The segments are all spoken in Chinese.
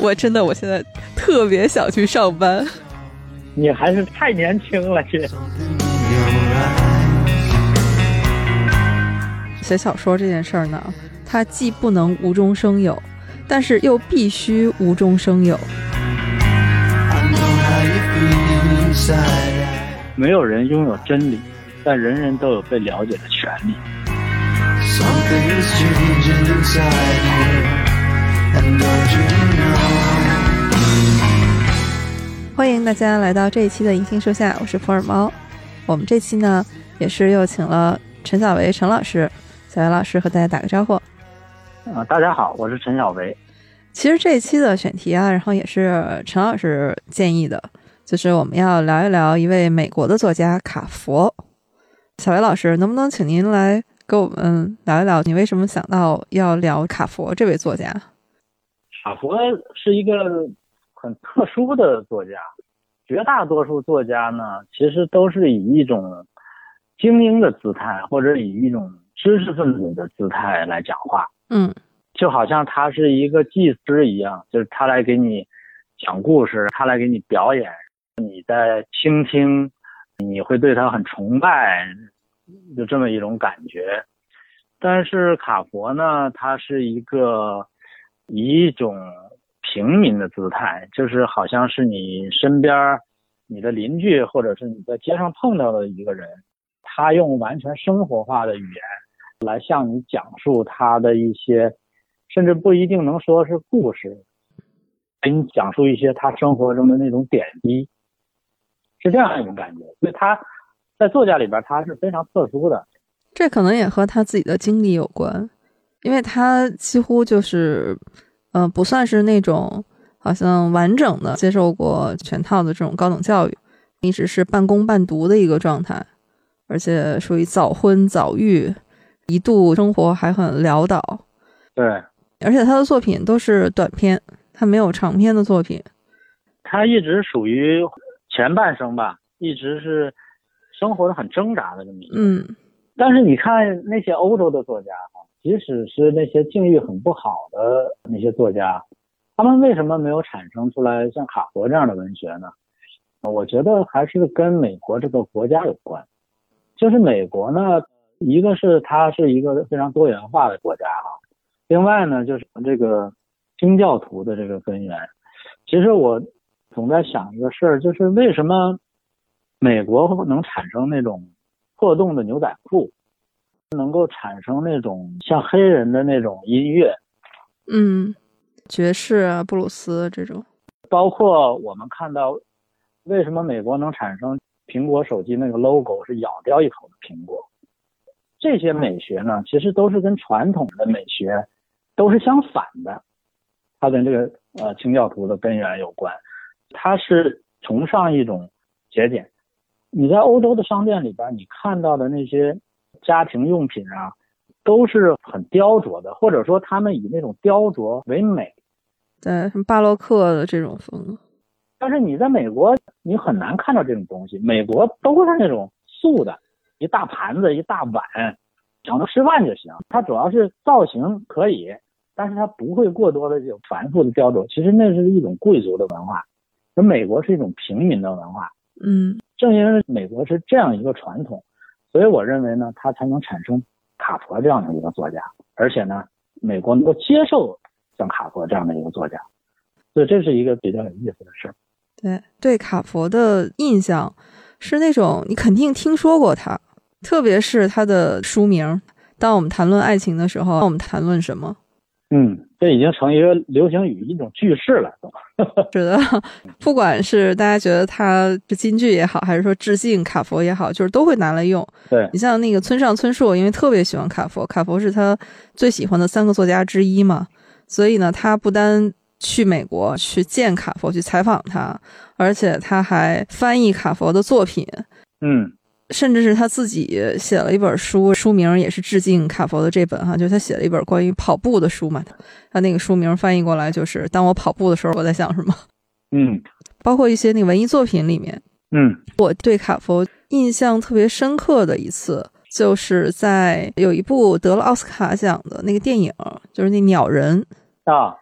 我真的我现在特别想去上班。你还是太年轻了，这。写小说这件事儿呢，它既不能无中生有，但是又必须无中生有。没有人拥有真理，但人人都有被了解的权利。欢迎大家来到这一期的银杏树下，我是普洱猫。我们这期呢，也是又请了陈小维陈老师，小维老师和大家打个招呼。啊，大家好，我是陈小维。其实这一期的选题啊，然后也是陈老师建议的，就是我们要聊一聊一位美国的作家卡佛。小维老师，能不能请您来跟我们聊一聊，你为什么想到要聊卡佛这位作家？卡佛是一个。很特殊的作家，绝大多数作家呢，其实都是以一种精英的姿态，或者以一种知识分子的姿态来讲话。嗯，就好像他是一个祭司一样，就是他来给你讲故事，他来给你表演，你在倾听，你会对他很崇拜，就这么一种感觉。但是卡佛呢，他是一个以一种。平民的姿态，就是好像是你身边你的邻居，或者是你在街上碰到的一个人，他用完全生活化的语言来向你讲述他的一些，甚至不一定能说是故事，给你讲述一些他生活中的那种点滴，是这样一种感觉。所以他在作家里边他是非常特殊的，这可能也和他自己的经历有关，因为他几乎就是。嗯，不算是那种好像完整的接受过全套的这种高等教育，一直是半工半读的一个状态，而且属于早婚早育，一度生活还很潦倒。对，而且他的作品都是短篇，他没有长篇的作品。他一直属于前半生吧，一直是生活的很挣扎的这么一个。嗯，但是你看那些欧洲的作家。即使是那些境遇很不好的那些作家，他们为什么没有产生出来像卡佛这样的文学呢？我觉得还是跟美国这个国家有关。就是美国呢，一个是它是一个非常多元化的国家哈，另外呢就是这个清教徒的这个根源。其实我总在想一个事儿，就是为什么美国能产生那种破洞的牛仔裤？能够产生那种像黑人的那种音乐，嗯，爵士啊，布鲁斯这种，包括我们看到为什么美国能产生苹果手机那个 logo 是咬掉一口的苹果，这些美学呢，其实都是跟传统的美学都是相反的，它跟这个呃清教徒的根源有关，它是崇尚一种节俭。你在欧洲的商店里边，你看到的那些。家庭用品啊，都是很雕琢的，或者说他们以那种雕琢为美，对，什么巴洛克的这种风。但是你在美国，你很难看到这种东西。美国都是那种素的，一大盘子，一大碗，想着吃饭就行。它主要是造型可以，但是它不会过多的这种繁复的雕琢。其实那是一种贵族的文化，而美国是一种平民的文化。嗯，正因为美国是这样一个传统。所以我认为呢，他才能产生卡佛这样的一个作家，而且呢，美国能够接受像卡佛这样的一个作家，所以这是一个比较有意思的事儿。对对，卡佛的印象是那种你肯定听说过他，特别是他的书名。当我们谈论爱情的时候，我们谈论什么？嗯，这已经成一个流行语，一种句式了，都是的。不管是大家觉得它是金句也好，还是说致敬卡佛也好，就是都会拿来用。对你像那个村上春树，因为特别喜欢卡佛，卡佛是他最喜欢的三个作家之一嘛，所以呢，他不单去美国去见卡佛，去采访他，而且他还翻译卡佛的作品。嗯。甚至是他自己写了一本书，书名也是致敬卡佛的这本哈，就是他写了一本关于跑步的书嘛。他那个书名翻译过来就是“当我跑步的时候，我在想什么”。嗯，包括一些那个文艺作品里面，嗯，我对卡佛印象特别深刻的一次，就是在有一部得了奥斯卡奖的那个电影，就是那鸟人。啊，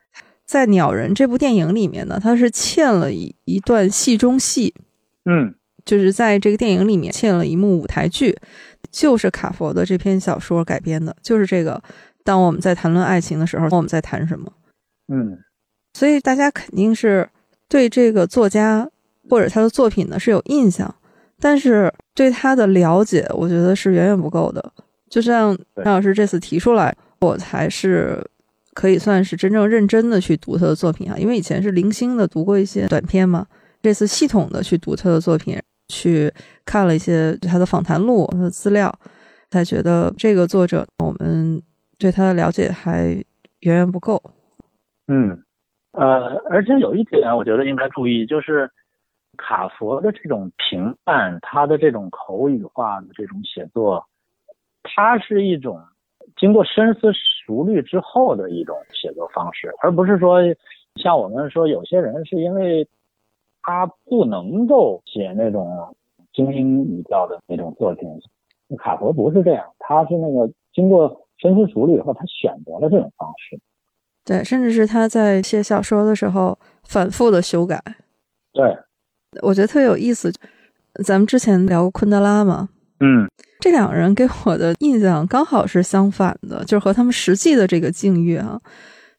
在《鸟人》这部电影里面呢，他是嵌了一一段戏中戏，嗯就是在这个电影里面嵌了一幕舞台剧，就是卡佛的这篇小说改编的，就是这个。当我们在谈论爱情的时候，我们在谈什么？嗯所以大家肯定是对这个作家或者他的作品呢是有印象，但是对他的了解，我觉得是远远不够的。就像张老师这次提出来，我才是可以算是真正认真的去读他的作品啊，因为以前是零星的读过一些短篇嘛，这次系统的去读他的作品，去看了一些他的访谈录、他的资料，才觉得这个作者我们对他的了解还远远不够。嗯，呃，而且有一点我觉得应该注意，就是卡佛的这种平淡，他的这种口语化的这种写作，它是一种经过深思熟虑之后的一种写作方式，而不是说像我们说有些人是因为他不能够写那种精英语调的那种作品，卡佛不是这样，他是那个经过深思熟虑以后，他选择了这种方式。对，甚至是他在写小说的时候反复的修改，对，我觉得特别有意思。咱们之前聊过昆德拉嘛，嗯这两个人给我的印象刚好是相反的，就是和他们实际的这个境遇啊，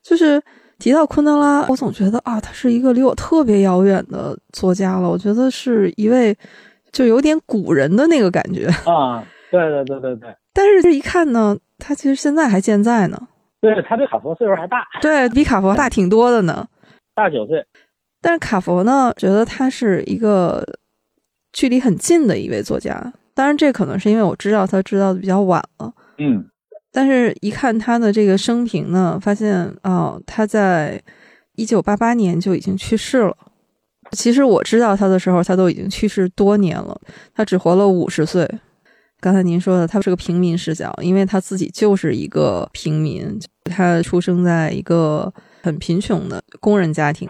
就是提到昆德拉，我总觉得啊，他是一个离我特别遥远的作家了。我觉得是一位就有点古人的那个感觉，啊，对对对对对，但是这一看呢，他其实现在还健在呢，对他比卡佛岁数还大，对比卡佛大挺多的呢。大九岁。但是卡佛呢，觉得他是一个距离很近的一位作家。当然，这可能是因为我知道他知道的比较晚了。嗯但是，一看他的这个生平呢，发现哦，他在一九八八年就已经去世了。其实我知道他的时候，他都已经去世多年了，他只活了五十岁。刚才您说的，他是个平民视角，因为他自己就是一个平民，他出生在一个很贫穷的工人家庭。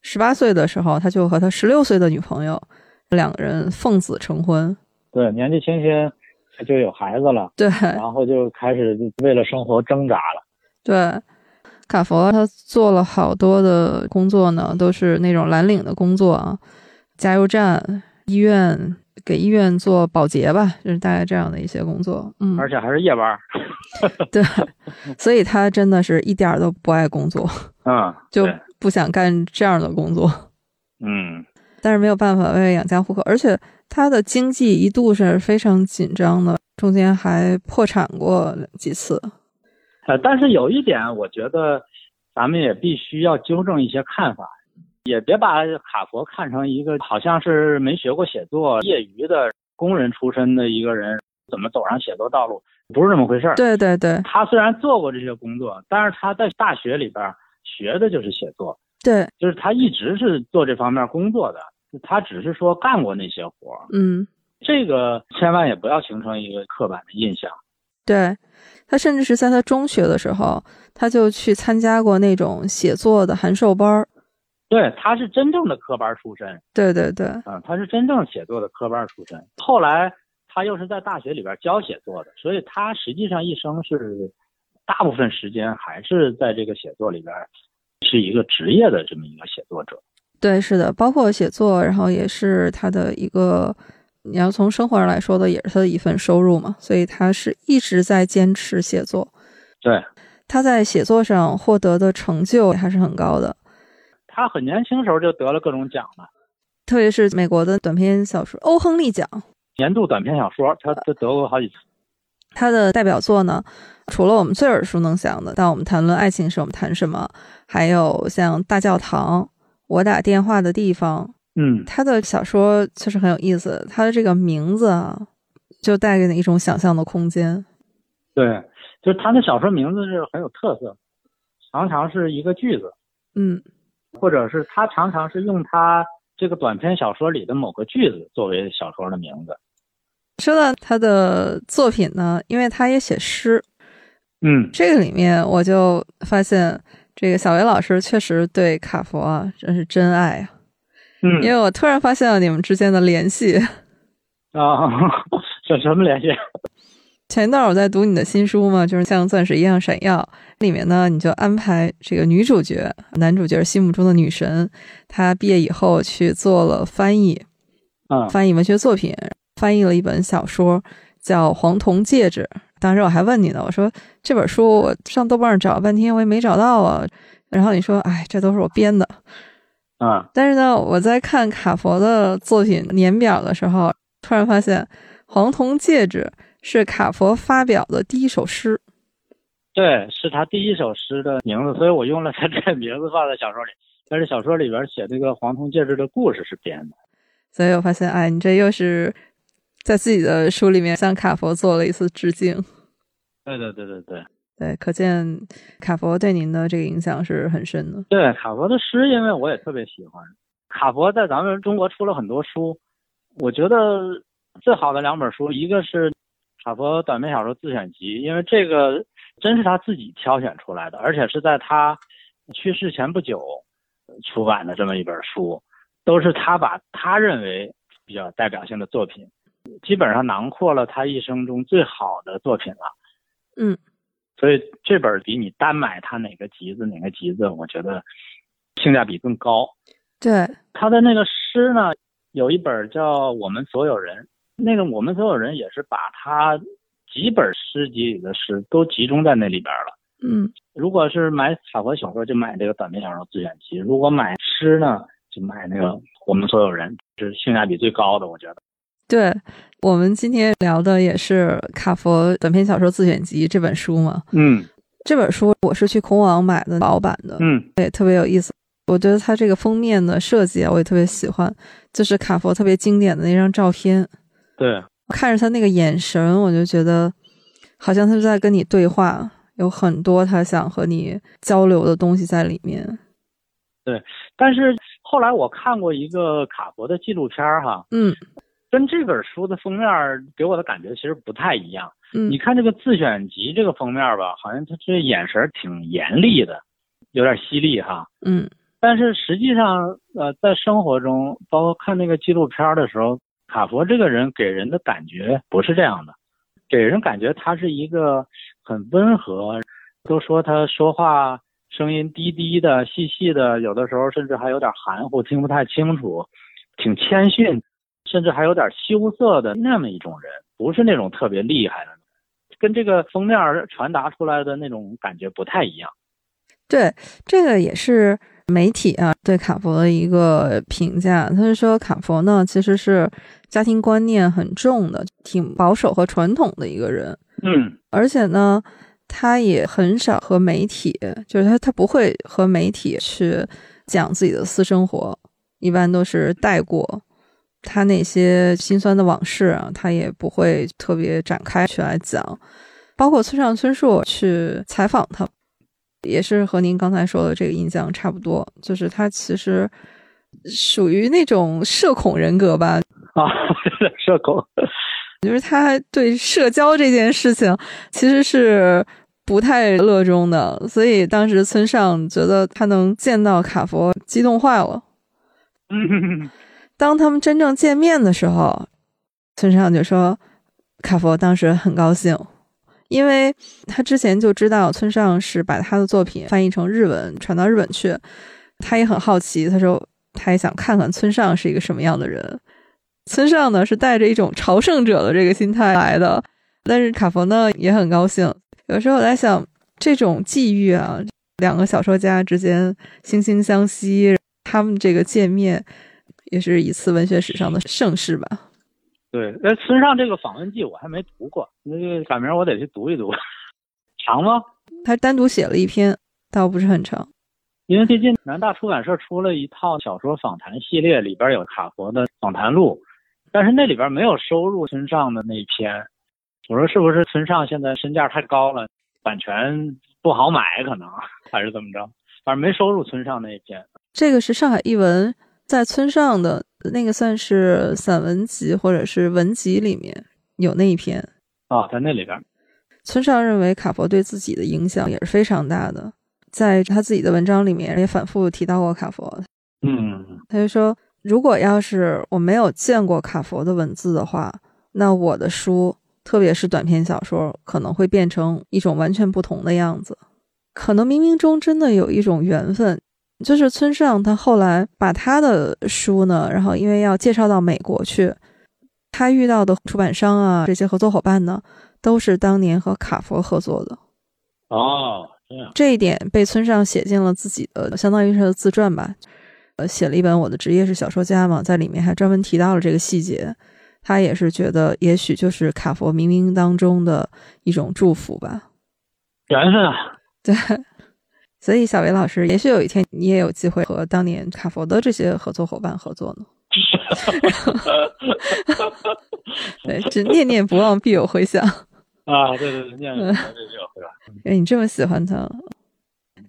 十八岁的时候，他就和他十六岁的女朋友两个人奉子成婚。对，年纪轻轻就有孩子了，对，然后就开始为了生活挣扎了。对，卡佛他做了好多的工作呢，都是那种蓝领的工作啊，加油站、医院给医院做保洁吧，就是大概这样的一些工作。嗯，而且还是夜班。对，所以他真的是一点儿都不爱工作，嗯，就不想干这样的工作。嗯但是没有办法为了养家糊口，而且他的经济一度是非常紧张的，中间还破产过几次。呃，但是有一点，我觉得咱们也必须要纠正一些看法，也别把卡佛看成一个好像是没学过写作、业余的工人出身的一个人，怎么走上写作道路，不是这么回事儿。对对对。他虽然做过这些工作，但是他在大学里边学的就是写作，对，就是他一直是做这方面工作的，他只是说干过那些活儿。嗯。这个千万也不要形成一个刻板的印象。对他，甚至是在他中学的时候，他就去参加过那种写作的函授班儿。对，他是真正的科班出身，对对对，啊，他是真正写作的科班出身。后来他又是在大学里边教写作的，所以他实际上一生是大部分时间还是在这个写作里边是一个职业的这么一个写作者。对，是的，包括写作，然后也是他的一个，你要从生活上来说的，也是他的一份收入嘛。所以他是一直在坚持写作。对，他在写作上获得的成就还是很高的，他很年轻时候就得了各种奖了，特别是美国的短篇小说欧亨利奖。年度短篇小说，他他得过好几次。他的代表作呢，除了我们最耳熟能详的，当我们谈论爱情时，我们谈什么？还有像《大教堂》《我打电话的地方》。嗯，他的小说确实很有意思，他的这个名字啊，就带给你一种想象的空间。对，就是他的小说名字是很有特色，常常是一个句子，嗯，或者是他常常是用他这个短篇小说里的某个句子作为小说的名字。说到他的作品呢，因为他也写诗，嗯，这个里面我就发现，这个小维老师确实对卡佛啊，真是真爱啊。嗯，因为我突然发现了你们之间的联系。啊，这什么联系？前一段我在读你的新书嘛，就是像钻石一样闪耀。里面呢，你就安排这个女主角、男主角心目中的女神，她毕业以后去做了翻译，嗯，翻译文学作品，翻译了一本小说叫《黄铜戒指》。当时我还问你呢，我说这本书我上豆瓣上找了半天，我也没找到啊。然后你说，哎，这都是我编的。嗯，但是呢，我在看卡佛的作品年表的时候，突然发现《黄铜戒指》。是卡佛发表的第一首诗，对，是他第一首诗的名字，所以我用了他这个名字放在小说里。但是小说里边写这个黄铜戒指的故事是编的，所以我发现，哎，你这又是在自己的书里面向卡佛做了一次致敬。对对对对对对，可见卡佛对您的这个影响是很深的。对卡佛的诗，因为我也特别喜欢。卡佛在咱们中国出了很多书，我觉得最好的两本书，一个是。卡佛短篇小说自选集，因为这个真是他自己挑选出来的，而且是在他去世前不久出版的这么一本书，都是他把他认为比较代表性的作品，基本上囊括了他一生中最好的作品了。嗯，所以这本比你单买他哪个集子哪个集子，我觉得性价比更高。对，他的那个诗呢，有一本叫《我们所有人》。那个我们所有人也是把他几本诗集里的诗都集中在那里边了。嗯，如果是买法国小说，就买这个短篇小说自选集；如果买诗呢，就买那个我们所有人，是性价比最高的，我觉得。对我们今天聊的也是卡佛短篇小说自选集这本书嘛。嗯，这本书我是去孔网买的老版的。嗯，也特别有意思。我觉得它这个封面的设计啊，我也特别喜欢，就是卡佛特别经典的那张照片。对，看着他那个眼神，我就觉得好像他在跟你对话，有很多他想和你交流的东西在里面。对，但是后来我看过一个卡佛的纪录片儿哈，嗯，跟这本书的封面给我的感觉其实不太一样。嗯，你看这个自选集这个封面吧，好像他这眼神挺严厉的，有点犀利哈。嗯，但是实际上，呃，在生活中，包括看那个纪录片的时候。卡佛这个人给人的感觉不是这样的，给人感觉他是一个很温和，都说他说话声音低低的、细细的，有的时候甚至还有点含糊，听不太清楚，挺谦逊，甚至还有点羞涩的那么一种人，不是那种特别厉害的，跟这个封面传达出来的那种感觉不太一样。对，这个也是。媒体啊，对卡佛的一个评价，他是说卡佛呢其实是家庭观念很重的，挺保守和传统的一个人。嗯，而且呢，他也很少和媒体，就是他他不会和媒体去讲自己的私生活，一般都是带过他那些心酸的往事啊，他也不会特别展开去来讲。包括村上春树去采访他。也是和您刚才说的这个印象差不多，就是他其实属于那种社恐人格吧？啊，社恐，就是他对社交这件事情其实是不太热衷的，所以当时村上觉得他能见到卡佛，激动坏了。当他们真正见面的时候，村上就说，卡佛当时很高兴。因为他之前就知道村上是把他的作品翻译成日文传到日本去，他也很好奇，他说他也想看看村上是一个什么样的人。村上呢是带着一种朝圣者的这个心态来的，但是卡佛呢也很高兴。有时候我在想，这种际遇啊，两个小说家之间惺惺相惜，他们这个见面也是一次文学史上的盛世吧。对，那村上这个访问记我还没读过，那个赶明儿我得去读一读。长吗？他单独写了一篇，倒不是很长。因为最近南大出版社出了一套小说访谈系列，里边有卡佛的访谈录，但是那里边没有收入村上的那一篇。我说是不是村上现在身价太高了，版权不好买，可能还是怎么着？反正没收入村上那一篇。这个是上海译文在村上的。那个算是散文集或者是文集里面有那一篇啊，在那里边，村上认为卡佛对自己的影响也是非常大的，在他自己的文章里面也反复提到过卡佛。嗯，他就说，如果要是我没有见过卡佛的文字的话，那我的书特别是短篇小说，可能会变成一种完全不同的样子。可能冥冥中真的有一种缘分，就是村上他后来把他的书呢，然后因为要介绍到美国去，他遇到的出版商啊，这些合作伙伴呢，都是当年和卡佛合作的。哦，这样，这一点被村上写进了自己的，相当于是自传吧。呃，写了一本《我的职业是小说家》嘛，在里面还专门提到了这个细节。他也是觉得，也许就是卡佛冥冥当中的一种祝福吧。缘分啊，对。所以，小维老师，也许有一天你也有机会和当年卡佛的这些合作伙伴合作呢。对，只念念不忘，必有回响。啊，对对对，念念不忘必有回响。因为你这么喜欢他。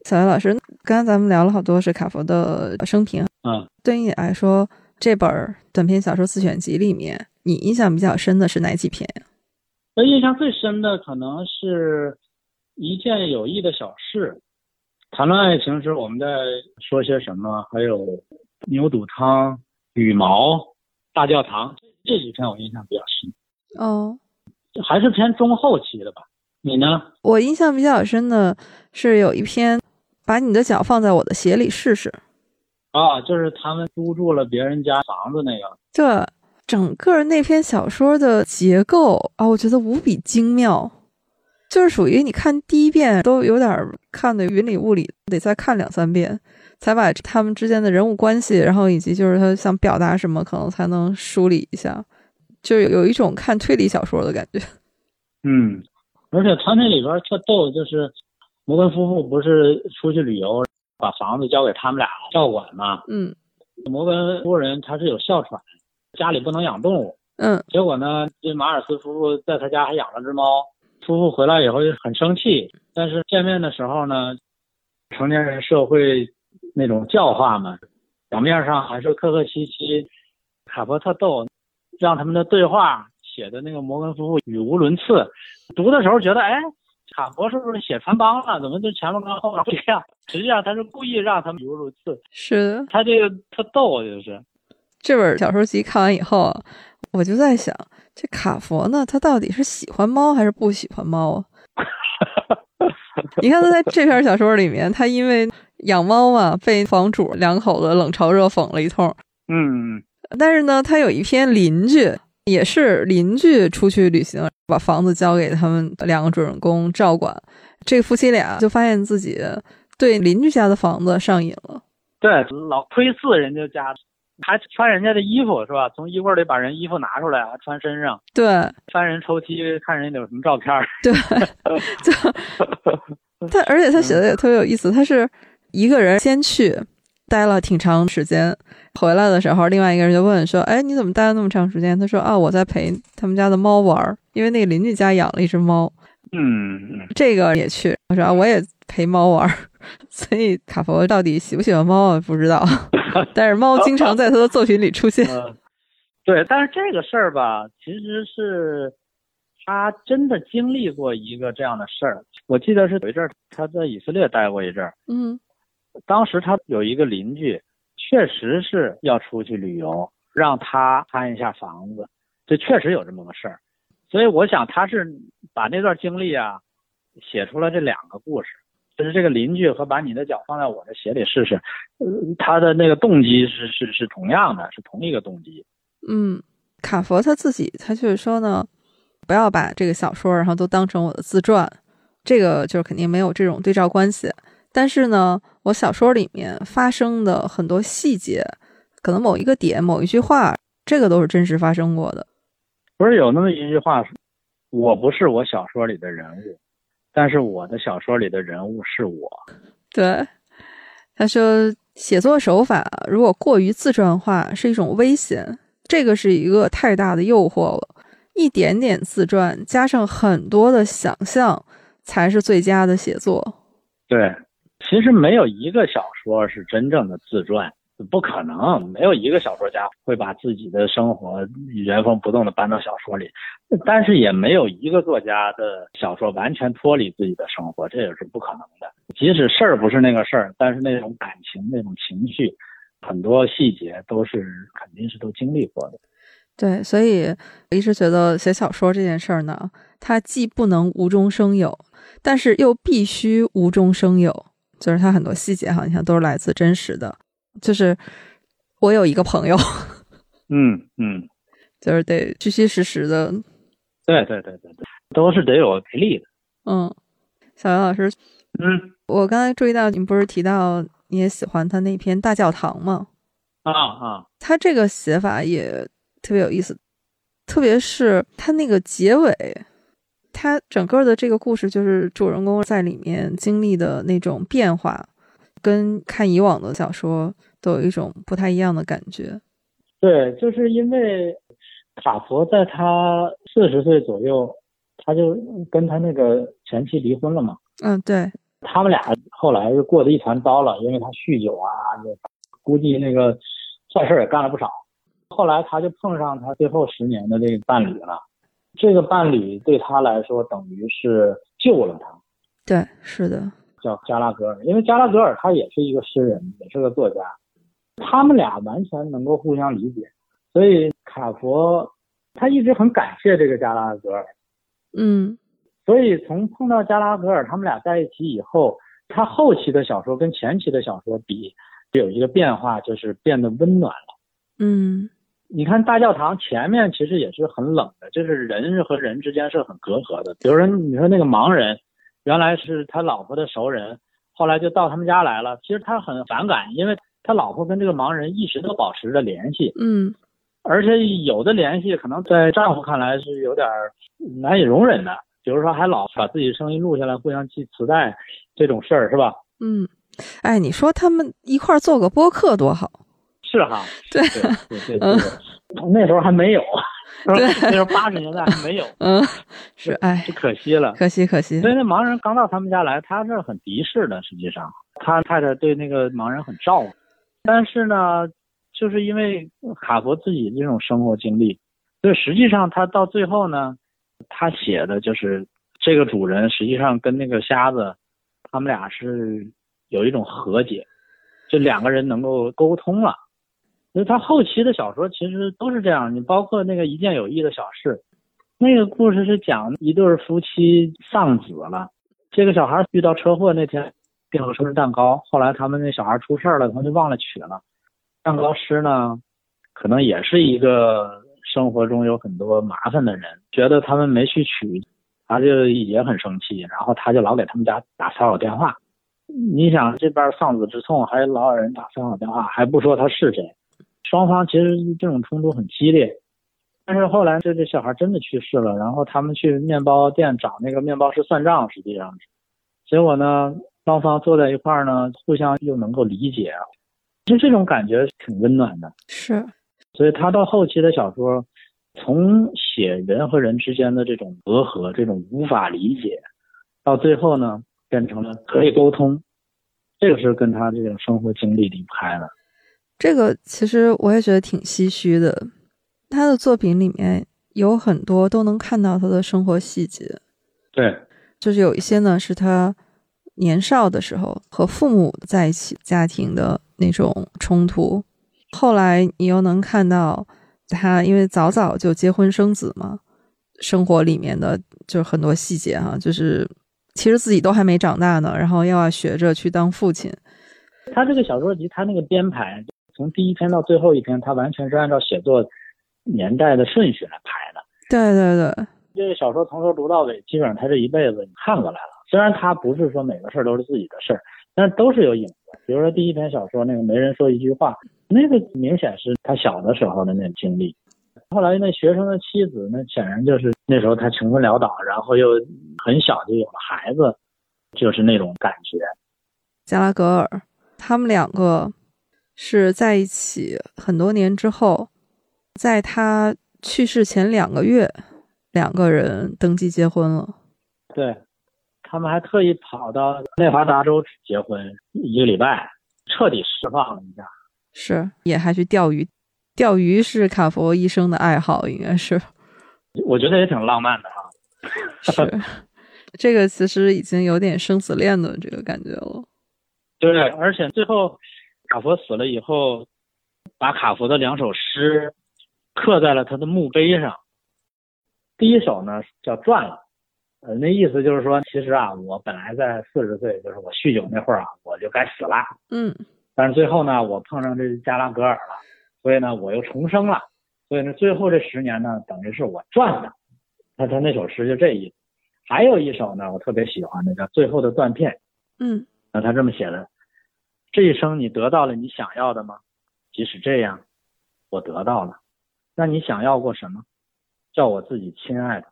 小维老师，刚刚咱们聊了好多是卡佛的生平，嗯，对于你来说，这本短篇小说自选集里面，你印象比较深的是哪几篇呀？我印象最深的可能是一件有益的小事，谈论爱情时我们在说些什么，还有牛肚汤、羽毛、大教堂这几篇我印象比较深。哦，还是偏中后期的吧？你呢？我印象比较深的是有一篇。把你的脚放在我的鞋里试试，啊，就是他们租住了别人家房子那个。这整个那篇小说的结构啊，我觉得无比精妙，就是属于你看第一遍都有点看的云里雾里，得再看两三遍才把他们之间的人物关系，然后以及就是他想表达什么，可能才能梳理一下，就有有一种看推理小说的感觉。嗯，而且他那里边特逗，就是。摩根夫妇不是出去旅游，把房子交给他们俩照管嘛？嗯，摩根夫人她是有哮喘，家里不能养动物。嗯，结果呢，这马尔斯夫妇在他家还养了只猫。夫妇回来以后就很生气，但是见面的时候呢，成年人社会那种教化嘛，表面上还是客客气气。卡伯特逗，让他们的对话写的那个摩根夫妇语无伦次，读的时候觉得哎。卡伯是不是写穿帮了？怎么就前面跟后面不一样？实际上他是故意让他们语无伦次。是他这个特逗，就是这本小说集看完以后，我就在想，这卡佛呢，他到底是喜欢猫还是不喜欢猫啊？你看他在这篇小说里面，他因为养猫嘛，被房主两口子冷嘲热讽了一通。嗯，但是呢，他有一篇邻居。也是邻居出去旅行，把房子交给他们两个主人公照管。这个夫妻俩就发现自己对邻居家的房子上瘾了。对，老窥视人家家，还穿人家的衣服是吧？从衣柜里把人衣服拿出来，还穿身上。对，翻人抽屉看人家有什么照片。对，他而且他写的也特别有意思，他是一个人先去待了挺长时间。回来的时候，另外一个人就问说：“哎，你怎么待了那么长时间？”他说：“啊，我在陪他们家的猫玩，因为那个邻居家养了一只猫。”嗯，这个也去。我说：“啊，我也陪猫玩。”所以卡佛到底喜不喜欢猫啊？不知道。但是猫经常在他的作品里出现。对，但是这个事儿吧，其实是他真的经历过一个这样的事儿。我记得是有一阵儿他在以色列待过一阵儿。嗯，当时他有一个邻居。确实是要出去旅游，让他看一下房子，这确实有这么个事儿，所以我想他是把那段经历啊写出了这两个故事，就是这个邻居和把你的脚放在我的鞋里试试，呃，他的那个动机是是是同样的，是同一个动机。嗯，卡佛他自己他就是说呢，不要把这个小说然后都当成我的自传，这个就是肯定没有这种对照关系。但是呢，我小说里面发生的很多细节，可能某一个点、某一句话，这个都是真实发生过的。不是有那么一句话我不是我小说里的人物，但是我的小说里的人物是我。对，他说写作手法如果过于自传化是一种危险，这个是一个太大的诱惑了。一点点自传加上很多的想象，才是最佳的写作。对。其实没有一个小说是真正的自传，不可能，没有一个小说家会把自己的生活原封不动的搬到小说里，但是也没有一个作家的小说完全脱离自己的生活，这也是不可能的。即使事儿不是那个事儿，但是那种感情、那种情绪，很多细节都是肯定是都经历过的。对，所以我一直觉得写小说这件事儿呢，它既不能无中生有，但是又必须无中生有。就是它很多细节哈，你看都是来自真实的。就是我有一个朋友，嗯嗯，就是得虚虚实实的。对对对对对，都是得有实例的。嗯，小杨老师，嗯我刚才注意到您不是提到你也喜欢他那篇《大教堂》吗？啊啊，他这个写法也特别有意思，特别是他那个结尾，他整个的这个故事就是主人公在里面经历的那种变化，跟看以往的小说都有一种不太一样的感觉。对，就是因为卡佛在他四十岁左右，他就跟他那个前妻离婚了嘛。嗯，对，他们俩后来就过得一团糟了，因为他酗酒啊，就估计那个坏事也干了不少。后来他就碰上他最后十年的这个伴侣了，这个伴侣对他来说等于是救了他，对，是的，叫加拉格尔。因为加拉格尔他也是一个诗人，也是个作家，他们俩完全能够互相理解，所以卡佛他一直很感谢这个加拉格尔。嗯所以从碰到加拉格尔他们俩在一起以后，他后期的小说跟前期的小说比，有一个变化，就是变得温暖了。嗯你看大教堂前面其实也是很冷的，就是人和人之间是很隔阂的。比如说你说那个盲人，原来是他老婆的熟人，后来就到他们家来了，其实他很反感，因为他老婆跟这个盲人一直都保持着联系，嗯。而且有的联系可能在丈夫看来是有点难以容忍的，比如说还老把自己声音录下来，互相寄磁带这种事儿，是吧？嗯，哎，你说他们一块儿做个播客多好？是哈，对。对对对对，那时候还没有，对。那时候八十年代还没有，嗯，是，哎。就，可惜了。可惜可惜。所。以那盲人刚到他们家来，他是很敌视的。实际上，他太太对那个盲人很照顾，但是呢，就是因为卡佛自己这种生活经历，所以实际上他到最后呢，他写的就是这个主人实际上跟那个瞎子，他们俩是有一种和解，这两个人能够沟通了。所以他后期的小说其实都是这样，你包括那个一件有益的小事，那个故事是讲一对夫妻丧子了，这个小孩遇到车祸那天订了生日蛋糕，后来他们那小孩出事了，他们就忘了取了。蛋糕师呢，可能也是一个生活中有很多麻烦的人，觉得他们没去取，他就也很生气，然后他就老给他们家打骚扰电话。你想这边丧子之痛，还老有人打骚扰电话，还不说他是谁，双方其实这种冲突很激烈。但是后来这这小孩真的去世了，然后他们去面包店找那个面包师算账，实际上是，结果呢，双方坐在一块儿呢，互相又能够理解，就这种感觉挺温暖的。是，所以他到后期的小说，从写人和人之间的这种隔阂、这种无法理解，到最后呢，变成了可以沟通，这个是跟他这种生活经历离不开的。这个其实我也觉得挺唏嘘的。他的作品里面有很多都能看到他的生活细节，对，就是有一些呢是他年少的时候和父母在一起家庭的那种冲突，后来你又能看到他因为早早就结婚生子嘛，生活里面的就是很多细节哈、就是其实自己都还没长大呢，然后又要学着去当父亲，他这个小说集，他那个编排，从第一篇到最后一篇，他完全是按照写作年代的顺序来排的。对对对，这个小说从头读到尾，基本上他这一辈子看过来了。虽然他不是说每个事儿都是自己的事儿，但是都是有影子。比如说第一篇小说那个没人说一句话，那个明显是他小的时候的那种经历。后来那学生的妻子，那显然就是那时候他穷困潦倒，然后又很小就有了孩子，就是那种感觉。加拉格尔，他们两个是在一起很多年之后，在他去世前两个月，两个人登记结婚了。对，他们还特意跑到内华达州结婚一个礼拜，彻底释放了一下。是，也还去钓鱼。钓鱼是卡佛一生的爱好，应该是我觉得也挺浪漫的哈。是。这个其实已经有点生死恋的这个感觉了。对，而且最后卡佛死了以后，把卡佛的两首诗刻在了他的墓碑上。第一首呢叫《转了》，呃，那意思就是说，其实啊，我本来在四十岁，就是我酗酒那会儿啊，我就该死了。嗯，但是最后呢，我碰上这加拉格尔了，所以呢，我又重生了。所以呢，最后这十年呢，等于是我赚的。他他那首诗就这意思。还有一首呢，我特别喜欢的叫《最后的断片》。嗯，那他这么写的：这一生你得到了你想要的吗？即使这样，我得到了。那你想要过什么？叫我自己亲爱的，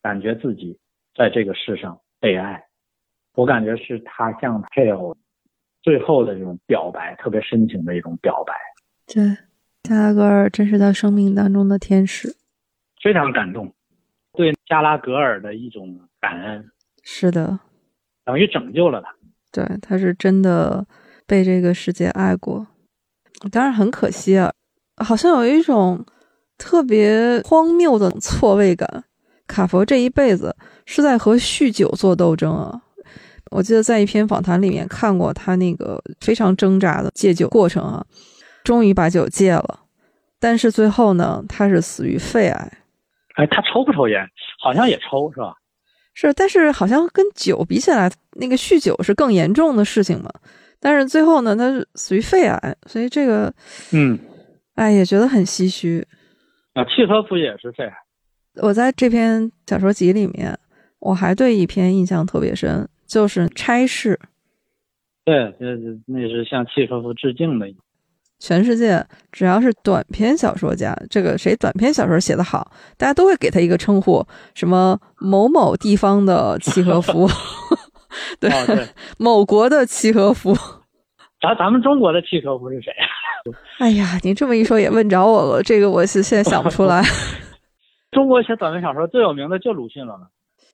感觉自己在这个世上被爱。我感觉是他向配偶最后的这种表白，特别深情的一种表白。对，加拉格尔真是他生命当中的天使，非常感动。对加拉格尔的一种感恩，是的，等于拯救了他。对，他是真的被这个世界爱过。当然很可惜啊，好像有一种特别荒谬的错位感。卡佛这一辈子是在和酗酒做斗争啊！我记得在一篇访谈里面看过他那个非常挣扎的戒酒过程啊，终于把酒戒了，但是最后呢，他是死于肺癌。哎，他抽不抽烟？好像也抽，是吧？是，但是好像跟酒比起来，那个酗酒是更严重的事情嘛。但是最后呢，他是死于肺癌，所以这个，嗯，哎，也觉得很唏嘘。啊，契诃夫也是肺癌。我在这篇小说集里面，我还对一篇印象特别深，就是《差事》。对，那那是向契诃夫致敬的。全世界只要是短篇小说家，这个谁短篇小说写得好，大家都会给他一个称呼，什么某某地方的契诃夫，对，某国的契诃夫。咱咱们中国的契诃夫是谁呀？哎呀，您这么一说也问着我了，这个我是现在想不出来。中国写短篇小说最有名的就鲁迅了。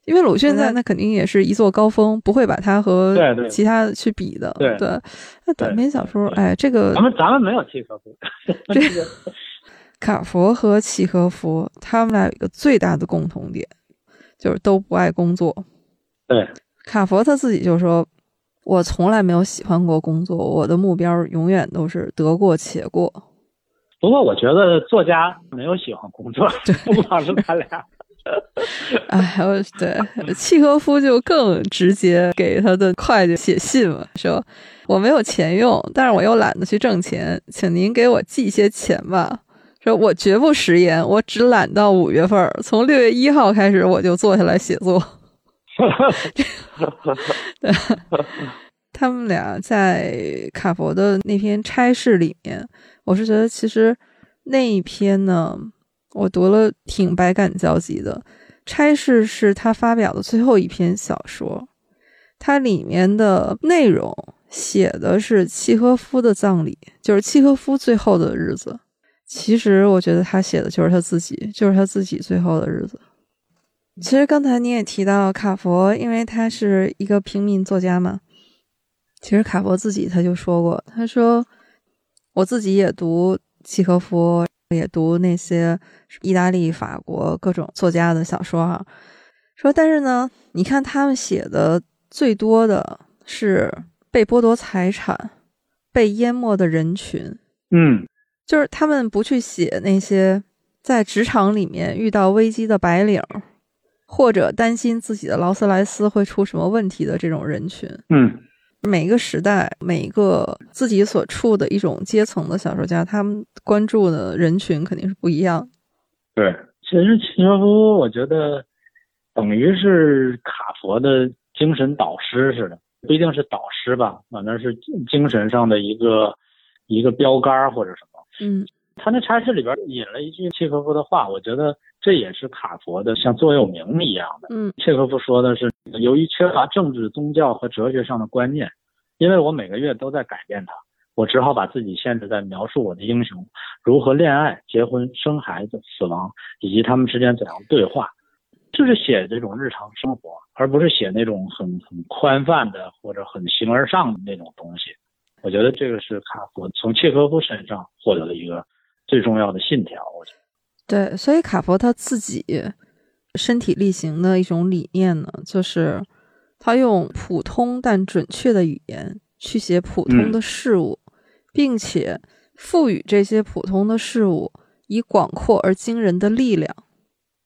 因为鲁迅在那肯定也是一座高峰，不会把它和其他去比的。对对，那短篇小说，哎，这个咱们咱们没有契诃夫。这个卡佛和契诃夫，他们俩有一个最大的共同点，就是都不爱工作。对，卡佛他自己就说：“我从来没有喜欢过工作，我的目标永远都是得过且过。”不过我觉得作家没有喜欢工作，不光是他俩。哎，我对契诃夫就更直接，给他的会计写信嘛，说我没有钱用，但是我又懒得去挣钱，请您给我寄些钱吧。说我绝不食言，我只懒到五月份，从六月一号开始我就坐下来写作。对，他们俩在卡佛的那篇差事里面，我是觉得其实那一篇呢。我读了挺百感交集的，《差事》是他发表的最后一篇小说，它里面的内容写的是契诃夫的葬礼，就是契诃夫最后的日子。其实我觉得他写的就是他自己，就是他自己最后的日子。其实刚才你也提到卡佛，因为他是一个平民作家嘛。其实卡佛自己他就说过，他说我自己也读契诃夫。也读那些意大利、法国各种作家的小说啊，说但是呢，你看他们写的最多的是被剥夺财产、被淹没的人群，嗯，就是他们不去写那些在职场里面遇到危机的白领，或者担心自己的劳斯莱斯会出什么问题的这种人群，嗯。每一个时代，每一个自己所处的一种阶层的小说家，他们关注的人群肯定是不一样。对，其实契诃夫，我觉得等于是卡佛的精神导师似的，不一定是导师吧，反正是精神上的一个一个标杆或者什么。嗯，他那差事里边引了一句契诃夫的话，我觉得这也是卡佛的像座右铭一样的。嗯，契诃夫说的是。由于缺乏政治、宗教和哲学上的观念，因为我每个月都在改变它，我只好把自己限制在描述我的英雄如何恋爱、结婚、生孩子、死亡，以及他们之间怎样对话，就是写这种日常生活，而不是写那种很很宽泛的或者很形而上的那种东西。我觉得这个是卡佛从契诃夫身上获得了一个最重要的信条。我觉得，对，所以卡佛他自己。身体力行的一种理念呢，就是他用普通但准确的语言去写普通的事物，并且赋予这些普通的事物以广阔而惊人的力量。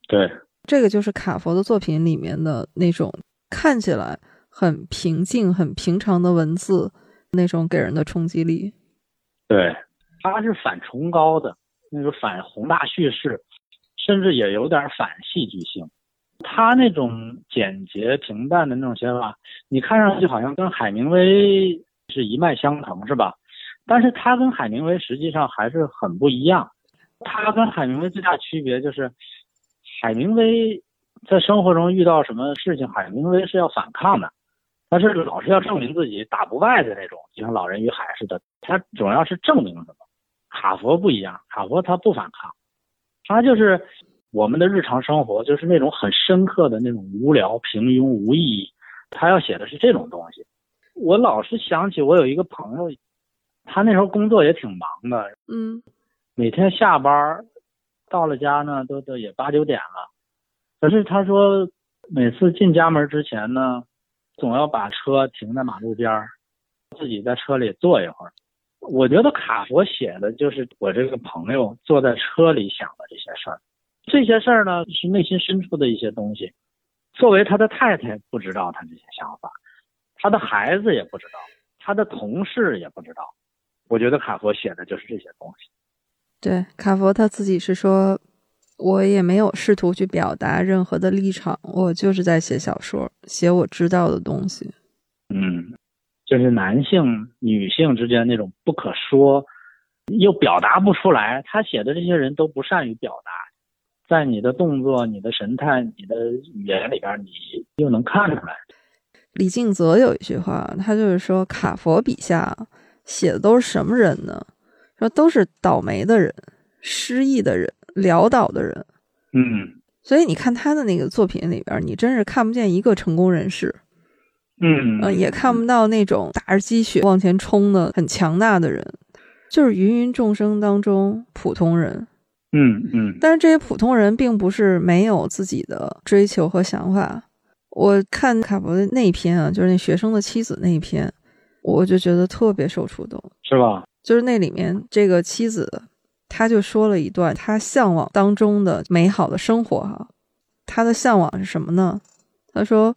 对，这个就是卡佛的作品里面的那种看起来很平静、很平常的文字，那种给人的冲击力。对，他是反崇高的，那个反宏大叙事，甚至也有点反戏剧性。他那种简洁平淡的那种写法，你看上去好像跟海明威是一脉相承，是吧？但是他跟海明威实际上还是很不一样。他跟海明威最大区别就是，海明威在生活中遇到什么事情，海明威是要反抗的，他是老是要证明自己打不败的那种，就像《老人与海》似的。他总要是证明什么。卡佛不一样，卡佛他不反抗，他就是我们的日常生活，就是那种很深刻的那种无聊、平庸、无意义。他要写的是这种东西。我老是想起我有一个朋友，他那时候工作也挺忙的，嗯，每天下班到了家呢，都都也八九点了。可是他说，每次进家门之前呢，总要把车停在马路边儿，自己在车里坐一会儿。我觉得卡佛写的就是我这个朋友坐在车里想的这些事儿，这些事儿呢是内心深处的一些东西。作为他的太太不知道他这些想法，他的孩子也不知道，他的同事也不知道。我觉得卡佛写的就是这些东西。对，卡佛他自己是说，我也没有试图去表达任何的立场，我就是在写小说，写我知道的东西。嗯。就是男性、女性之间那种不可说，又表达不出来。他写的这些人都不善于表达，在你的动作、你的神态、你的语言里边，你又能看出来。李敬泽有一句话，他就是说，卡佛笔下写的都是什么人呢？说都是倒霉的人、失意的人、潦倒的人。嗯，所以你看他的那个作品里边，你真是看不见一个成功人士。嗯也看不到那种打着鸡血往前冲的很强大的人，就是芸芸众生当中普通人。嗯嗯。但是这些普通人并不是没有自己的追求和想法。我看卡佛的那一篇啊，就是那学生的妻子那一篇，我就觉得特别受触动，是吧？就是那里面这个妻子，他就说了一段他向往当中的美好的生活哈。他的向往是什么呢？他说。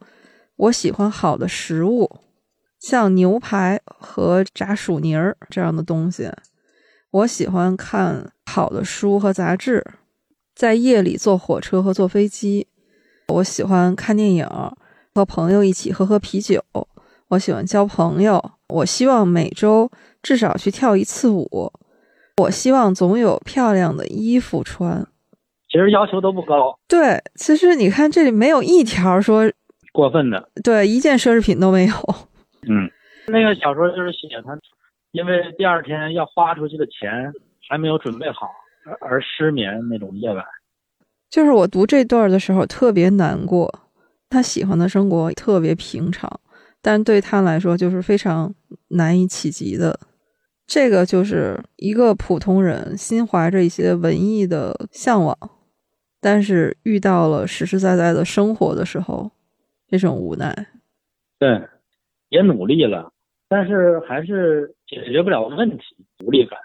我喜欢好的食物，像牛排和炸薯泥儿这样的东西。我喜欢看好的书和杂志，在夜里坐火车和坐飞机。我喜欢看电影，和朋友一起喝喝啤酒。我喜欢交朋友。我希望每周至少去跳一次舞。我希望总有漂亮的衣服穿。其实要求都不高。对，其实你看这里没有一条说。过分的，对，一件奢侈品都没有。嗯，那个小说就是写他，因为第二天要花出去的钱还没有准备好，而失眠那种夜晚。就是我读这段的时候特别难过，他喜欢的生活特别平常，但对他来说就是非常难以企及的。这个就是一个普通人心怀着一些文艺的向往，但是遇到了实实在在的生活的时候。这种无奈，对，也努力了，但是还是解决不了问题，无力感。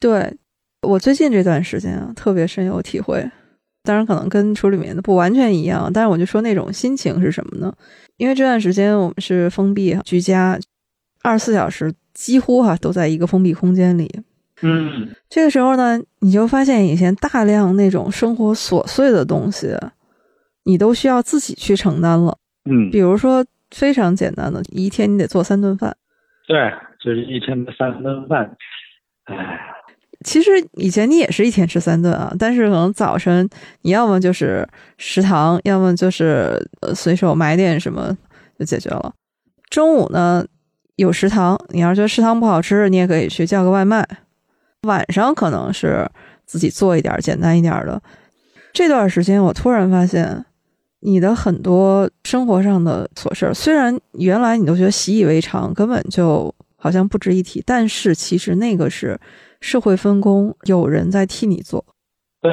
对我最近这段时间啊，特别深有体会。当然，可能跟书里面的不完全一样，但是我就说那种心情是什么呢？因为这段时间我们是封闭居家，二十四小时几乎哈都在一个封闭空间里。嗯，这个时候呢，你就发现以前大量那种生活琐碎的东西，你都需要自己去承担了。嗯，比如说非常简单的，一天你得做三顿饭。对，就是一天的三顿饭。哎，其实以前你也是一天吃三顿啊，但是可能早晨你要么就是食堂，要么就是呃随手买点什么就解决了。中午呢有食堂，你要是觉得食堂不好吃，你也可以去叫个外卖。晚上可能是自己做一点简单一点的。这段时间我突然发现。你的很多生活上的琐事，虽然原来你都觉得习以为常，根本就好像不值一提，但是其实那个是社会分工，有人在替你做。对，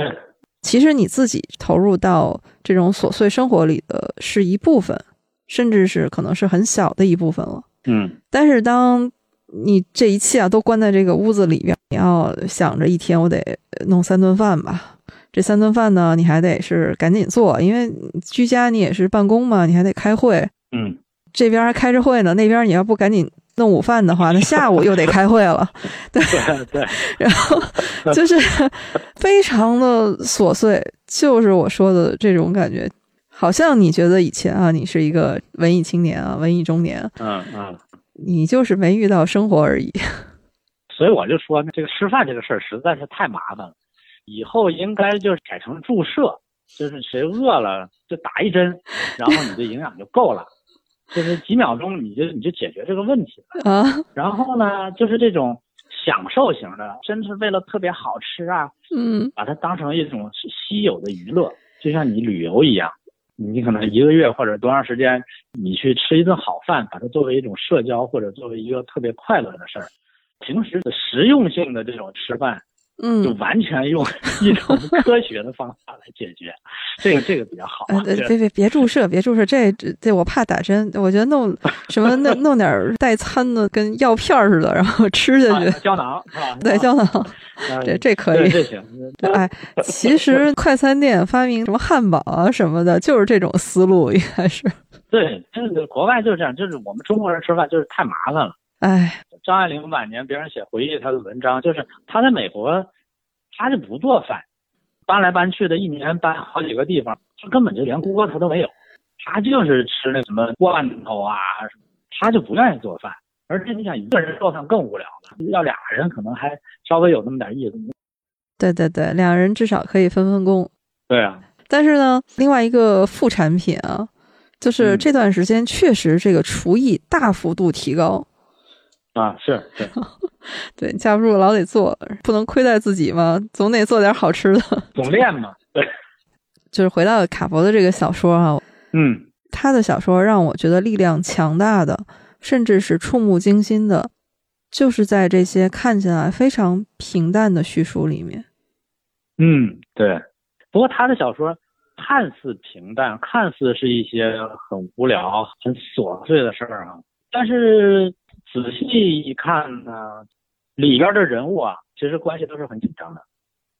其实你自己投入到这种琐碎生活里的是一部分，甚至是可能是很小的一部分了。嗯，但是当你这一切啊都关在这个屋子里边，你要想着一天我得弄三顿饭吧。这三顿饭呢，你还得是赶紧做，因为居家你也是办公嘛，你还得开会。嗯，这边还开着会呢，那边你要不赶紧弄午饭的话，那下午又得开会了。对对对，然后就是非常的琐碎，就是我说的这种感觉，好像你觉得以前啊，你是一个文艺青年啊，文艺中年，嗯嗯，你就是没遇到生活而已。所以我就说，这个吃饭这个事儿实在是太麻烦了。以后应该就是改成注射，就是谁饿了就打一针，然后你的营养就够了，就是几秒钟你就你就解决这个问题了啊。然后呢，就是这种享受型的，真是为了特别好吃啊，嗯，把它当成一种稀有的娱乐，就像你旅游一样，你可能一个月或者多长时间，你去吃一顿好饭，把它作为一种社交或者作为一个特别快乐的事儿。平时的实用性的这种吃饭。嗯，就完全用 一种科学的方法来解决，这个这个比较好。别别别注射，别注射，这这我怕打针。我觉得弄 什么弄弄点代餐的，跟药片似的，然后吃下去。胶囊是吧？对，胶囊，这这可以。这行。哎，其实快餐店发明什么汉堡啊什么的，就是这种思路，应该是。对，就是国外就是这样，就是我们中国人吃饭就是太麻烦了。哎。张爱玲晚年，别人写回忆她的文章，就是她在美国，她就不做饭，搬来搬去的，一年搬好几个地方，她根本就连锅她都没有，她就是吃那什么罐头啊她就不愿意做饭。而且你想一个人做饭更无聊了，要俩人可能还稍微有那么点意思。对对对，两人至少可以分分工。对啊。但是呢，另外一个副产品啊，就是这段时间确实这个厨艺大幅度提高。啊，是是，对，架不住老得做，不能亏待自己嘛，总得做点好吃的，总练嘛。对，就是回到卡佛的这个小说啊，嗯，他的小说让我觉得力量强大的，甚至是触目惊心的，就是在这些看起来非常平淡的叙述里面。嗯，对。不过他的小说看似平淡，看似是一些很无聊、很琐碎的事儿啊，但是。仔细一看呢，里边的人物啊，其实关系都是很紧张的。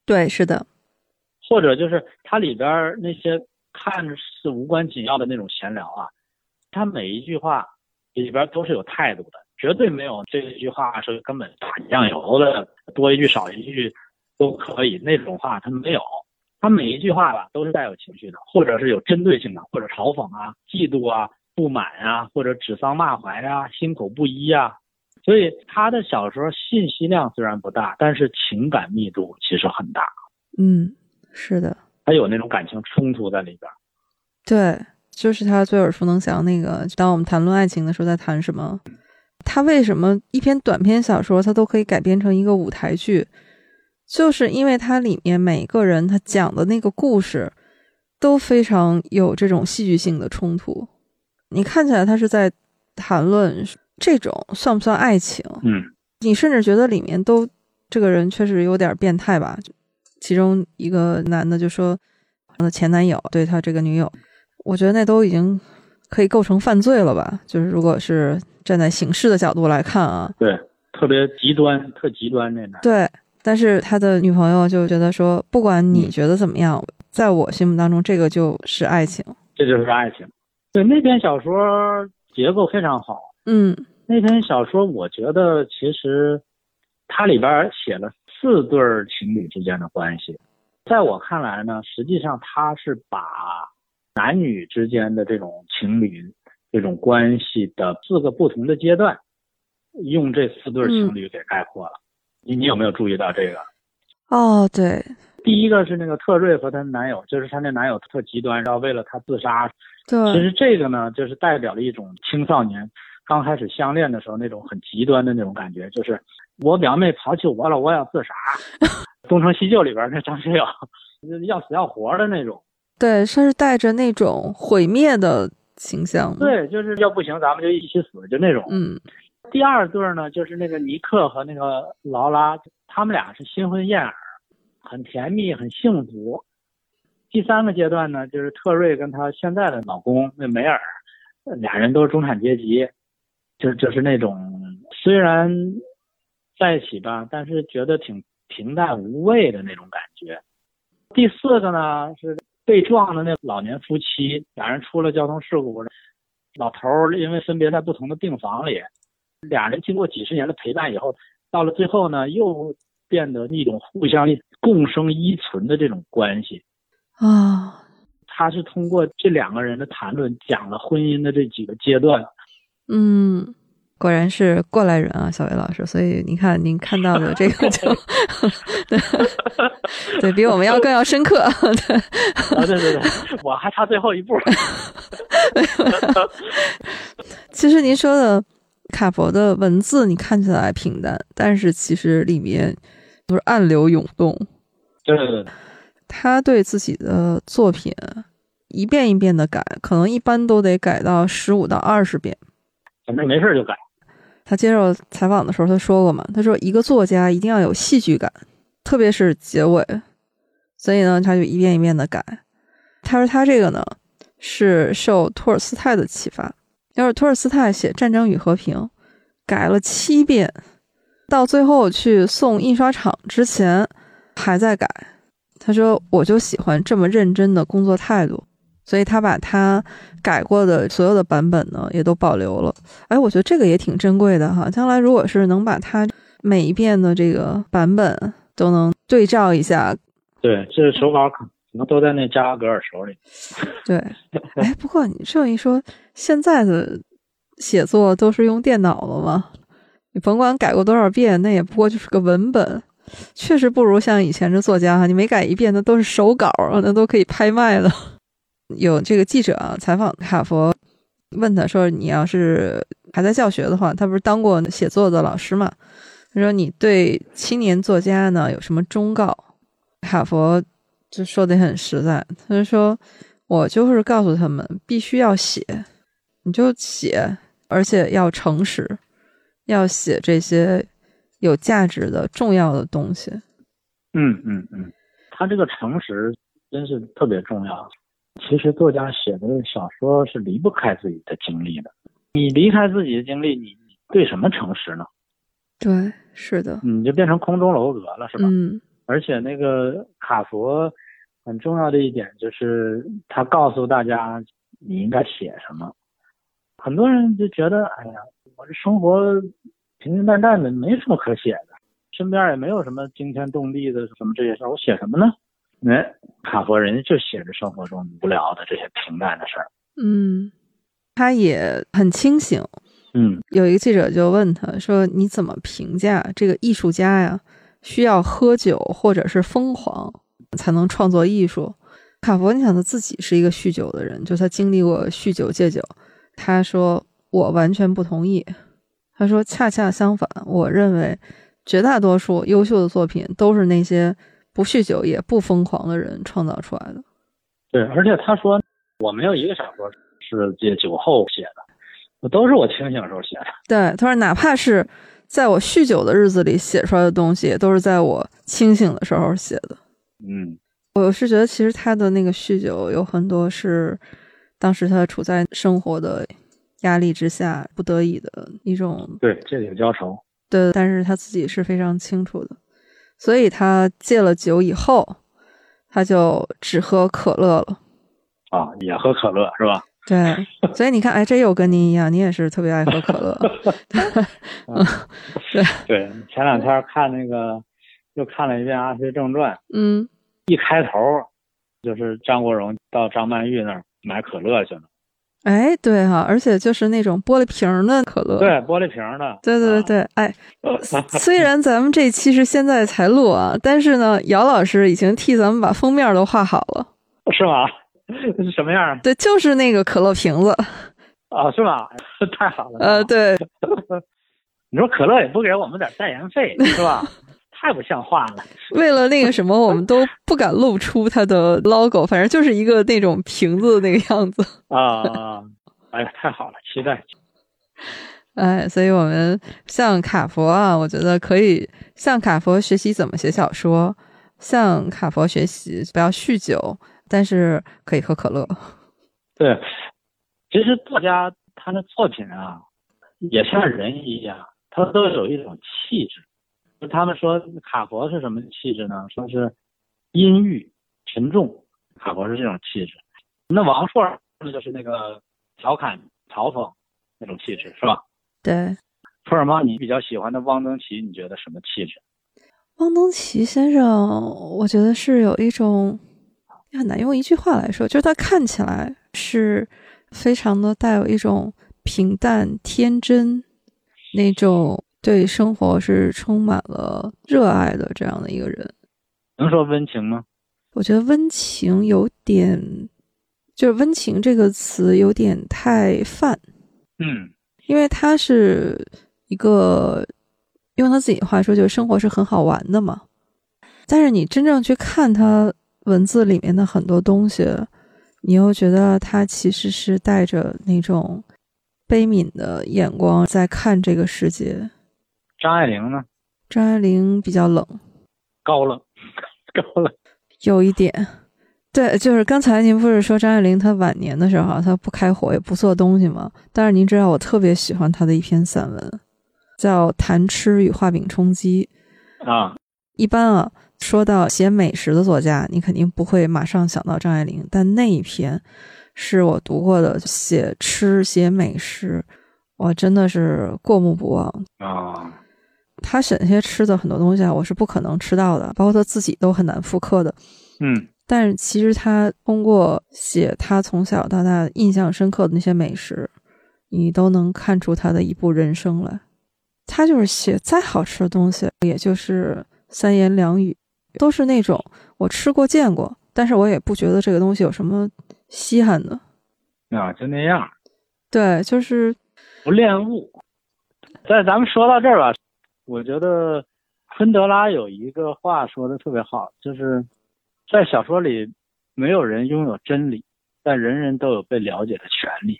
对，是的。或者就是它里边那些看似无关紧要的那种闲聊啊，它每一句话里边都是有态度的，绝对没有这一句话是根本打酱油的，多一句少一句都可以那种话，它没有。他每一句话吧都是带有情绪的，或者是有针对性的，或者嘲讽啊、嫉妒啊。不满啊，或者指桑骂槐啊，心口不一啊，所以他的小说信息量虽然不大，但是情感密度其实很大。嗯，是的，他有那种感情冲突在里边。对，就是他最耳熟能详那个。当我们谈论爱情的时候，在谈什么？他为什么一篇短篇小说，他都可以改编成一个舞台剧？就是因为它里面每个人他讲的那个故事，都非常有这种戏剧性的冲突。你看起来他是在谈论这种算不算爱情？嗯，你甚至觉得里面都这个人确实有点变态吧？其中一个男的就说，他的前男友对他这个女友，我觉得那都已经可以构成犯罪了吧？就是如果是站在刑事的角度来看啊，对，特别极端，特极端那男。对，但是他的女朋友就觉得说，不管你觉得怎么样，在我心目当中，这个就是爱情，这就是爱情。对那篇小说结构非常好，嗯，那篇小说我觉得其实它里边写了四对情侣之间的关系，在我看来呢，实际上它是把男女之间的这种情侣这种关系的四个不同的阶段，用这四对情侣给概括了。你你有没有注意到这个？哦，对。第一个是那个特瑞和她男友，就是她那男友特极端，然后为了她自杀。对，其实这个呢，就是代表了一种青少年刚开始相恋的时候那种很极端的那种感觉，就是我表妹抛弃我了，我要自杀。东成西就里边那张学友，要死要活的那种。对，他是带着那种毁灭的倾向。对，就是要不行，咱们就一起死，就那种。嗯。第二对呢，就是那个尼克和那个劳拉，他们俩是新婚燕尔。很甜蜜，很幸福。第三个阶段呢，就是特瑞跟她现在的老公那梅尔，俩人都是中产阶级，就就是那种虽然在一起吧，但是觉得挺平淡无味的那种感觉。第四个呢是被撞的那老年夫妻，俩人出了交通事故，老头儿因为分别在不同的病房里，俩人经过几十年的陪伴以后，到了最后呢，又变得一种互相共生依存的这种关系啊。他是通过这两个人的谈论，讲了婚姻的这几个阶段。嗯。果然是过来人啊，小伟老师。所以您看，您看到的这个就，对，对比我们要更要深刻。对，啊，对对对，我还差最后一步。其实您说的卡佛的文字，你看起来平淡，但是其实里面都是暗流涌动。对对对，他对自己的作品一遍一遍的改，可能一般都得改到十五到二十遍。反正没事就改。他接受采访的时候，他说过嘛，他说一个作家一定要有戏剧感，特别是结尾，所以呢，他就一遍一遍的改。他说他这个呢是受托尔斯泰的启发，要是托尔斯泰写《战争与和平》，改了七遍，到最后去送印刷厂之前还在改。他说我就喜欢这么认真的工作态度。所以他把他改过的所有的版本呢，也都保留了。哎，我觉得这个也挺珍贵的哈。将来如果是能把他每一遍的这个版本都能对照一下，对，这手稿可能都在那加拉格尔手里。对，哎，不过你这么一说，现在的写作都是用电脑了吗？你甭管改过多少遍，那也不过就是个文本，确实不如像以前的作家哈，你每改一遍，那都是手稿，那都可以拍卖了。有这个记者啊采访卡佛，问他说：“你要是还在教学的话，他不是当过写作的老师嘛？他说你对青年作家呢有什么忠告？”卡佛就说的很实在，他就说：“我就是告诉他们，必须要写，你就写，而且要诚实，要写这些有价值的重要的东西。”嗯嗯嗯，他这个诚实真是特别重要。其实作家写的小说是离不开自己的经历的。你离开自己的经历，你对什么诚实呢？对，是的，你就变成空中楼阁了，是吧？嗯。而且那个卡佛很重要的一点就是，他告诉大家你应该写什么。很多人就觉得，哎呀，我这生活平平淡淡的，没什么可写的，身边也没有什么惊天动地的什么这些事儿，我写什么呢？哎，卡佛人家就写着生活中无聊的这些平淡的事儿。嗯，他也很清醒。嗯，有一个记者就问他说：“你怎么评价这个艺术家呀？需要喝酒或者是疯狂才能创作艺术？”卡佛，你想他自己是一个酗酒的人，就他经历过酗酒戒酒。他说：“我完全不同意。”他说：“恰恰相反，我认为绝大多数优秀的作品都是那些。”不酗酒也不疯狂的人创造出来的，对，而且他说我没有一个小说是借酒后写的，都是我清醒时候写的。对，他说哪怕是在我酗酒的日子里写出来的东西，都是在我清醒的时候写的。嗯，我是觉得其实他的那个酗酒有很多是当时他处在生活的压力之下不得已的一种。对，借酒浇愁。对，但是他自己是非常清楚的。所以他戒了酒以后，他就只喝可乐了。啊，也喝可乐是吧？对，所以你看，哎，这又跟您一样，您也是特别爱喝可乐。对对，前两天看那个，又看了一遍《阿飞正传》。嗯，一开头就是张国荣到张曼玉那儿买可乐去了。哎，对哈，而且就是那种玻璃瓶的可乐，对，玻璃瓶的，对对对，哎，虽然咱们这期是现在才录啊，但是呢，姚老师已经替咱们把封面都画好了，是吗？是什么样？对，就是那个可乐瓶子，啊，是吗？太好了，呃，对，你说可乐也不给我们点代言费，是吧？太不像话了！为了那个什么，我们都不敢露出它的 logo，反正就是一个那种瓶子那个样子啊！哎呀，太好了，期待！哎，所以我们向卡佛啊，我觉得可以向卡佛学习怎么写小说，向卡佛学习不要酗酒，但是可以喝可乐。对，其实作家他的作品啊，也像人一样。他都有一种气质。就他们说卡佛是什么气质呢？说是阴郁沉重，卡佛是这种气质。那王朔那就是那个调侃嘲讽那种气质，是吧？对。福尔摩，你比较喜欢的汪曾祺，你觉得什么气质？汪曾祺先生，我觉得是有一种很难用一句话来说，就是他看起来是非常的带有一种平淡天真那种。对生活是充满了热爱的这样的一个人，能说温情吗？我觉得温情有点，就是温情这个词有点太泛。嗯，因为他是一个用他自己的话说，就是生活是很好玩的嘛。但是你真正去看他文字里面的很多东西，你又觉得他其实是带着那种悲悯的眼光在看这个世界。张爱玲呢？张爱玲比较冷，高冷，高冷，有一点。对，就是刚才您不是说张爱玲她晚年的时候，她不开火也不做东西吗？但是您知道，我特别喜欢她的一篇散文，叫《谈吃与画饼充饥》啊。一般啊，说到写美食的作家，你肯定不会马上想到张爱玲，但那一篇是我读过的写吃写美食，我真的是过目不忘啊。他选那些吃的很多东西啊，我是不可能吃到的，包括他自己都很难复刻的。嗯，但是其实他通过写他从小到大印象深刻的那些美食，你都能看出他的一部人生来。他就是写再好吃的东西，也就是三言两语，都是那种我吃过见过，但是我也不觉得这个东西有什么稀罕的。啊，就那样。对，就是不恋物。在咱们说到这儿吧。我觉得昆德拉有一个话说的特别好，就是在小说里，没有人拥有真理，但人人都有被了解的权利。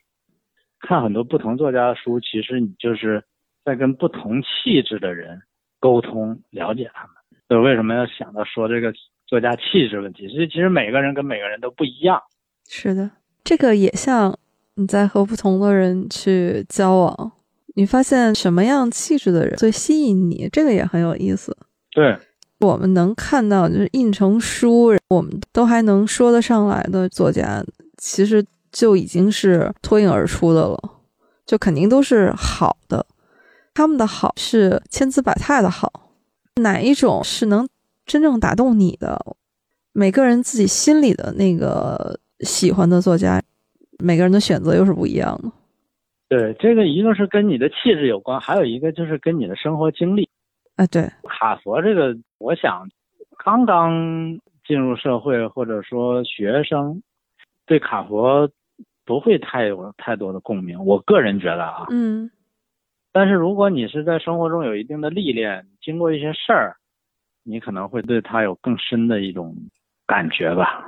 看很多不同作家的书，其实你就是在跟不同气质的人沟通，了解他们。所以为什么要想到说这个作家气质问题？其实其实每个人跟每个人都不一样。是的，这个也像你在和不同的人去交往。你发现什么样气质的人最吸引你？这个也很有意思。对，我们能看到，就是印成书，我们都还能说得上来的作家，其实就已经是脱颖而出的了，就肯定都是好的。他们的好是千姿百态的好，哪一种是能真正打动你的？每个人自己心里的那个喜欢的作家，每个人的选择又是不一样的。对，这个一个是跟你的气质有关，还有一个就是跟你的生活经历。啊，对，卡佛这个，我想刚刚进入社会或者说学生，对卡佛不会太有太多的共鸣。我个人觉得啊，嗯，但是如果你是在生活中有一定的历练，经过一些事儿，你可能会对他有更深的一种感觉吧。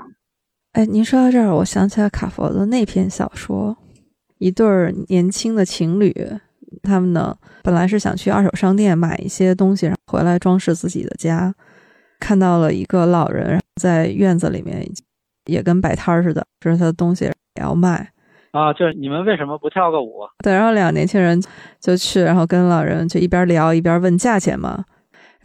哎，您说到这儿，我想起来卡佛的那篇小说。一对儿年轻的情侣，他们呢本来是想去二手商店买一些东西，然后回来装饰自己的家。看到了一个老人在院子里面，也跟摆摊儿似的，就是他的东西也要卖。啊，就是你们为什么不跳个舞？对，然后两个年轻人就去，然后跟老人就一边聊一边问价钱嘛。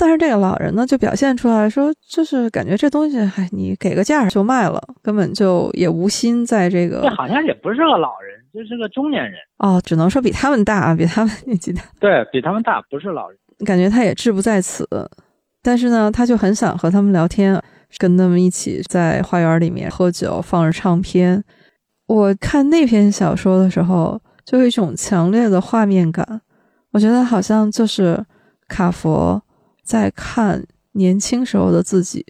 但是这个老人呢，就表现出来说，就是感觉这东西，哎，你给个价就卖了，根本就也无心在这个。这好像也不是个老人。就是个中年人哦，只能说比他们大，比他们年纪大。对比他们大，不是老人。感觉他也志不在此，但是呢，他就很想和他们聊天，跟他们一起在花园里面喝酒，放着唱片。我看那篇小说的时候，就有一种强烈的画面感。我觉得好像就是卡佛在看年轻时候的自己，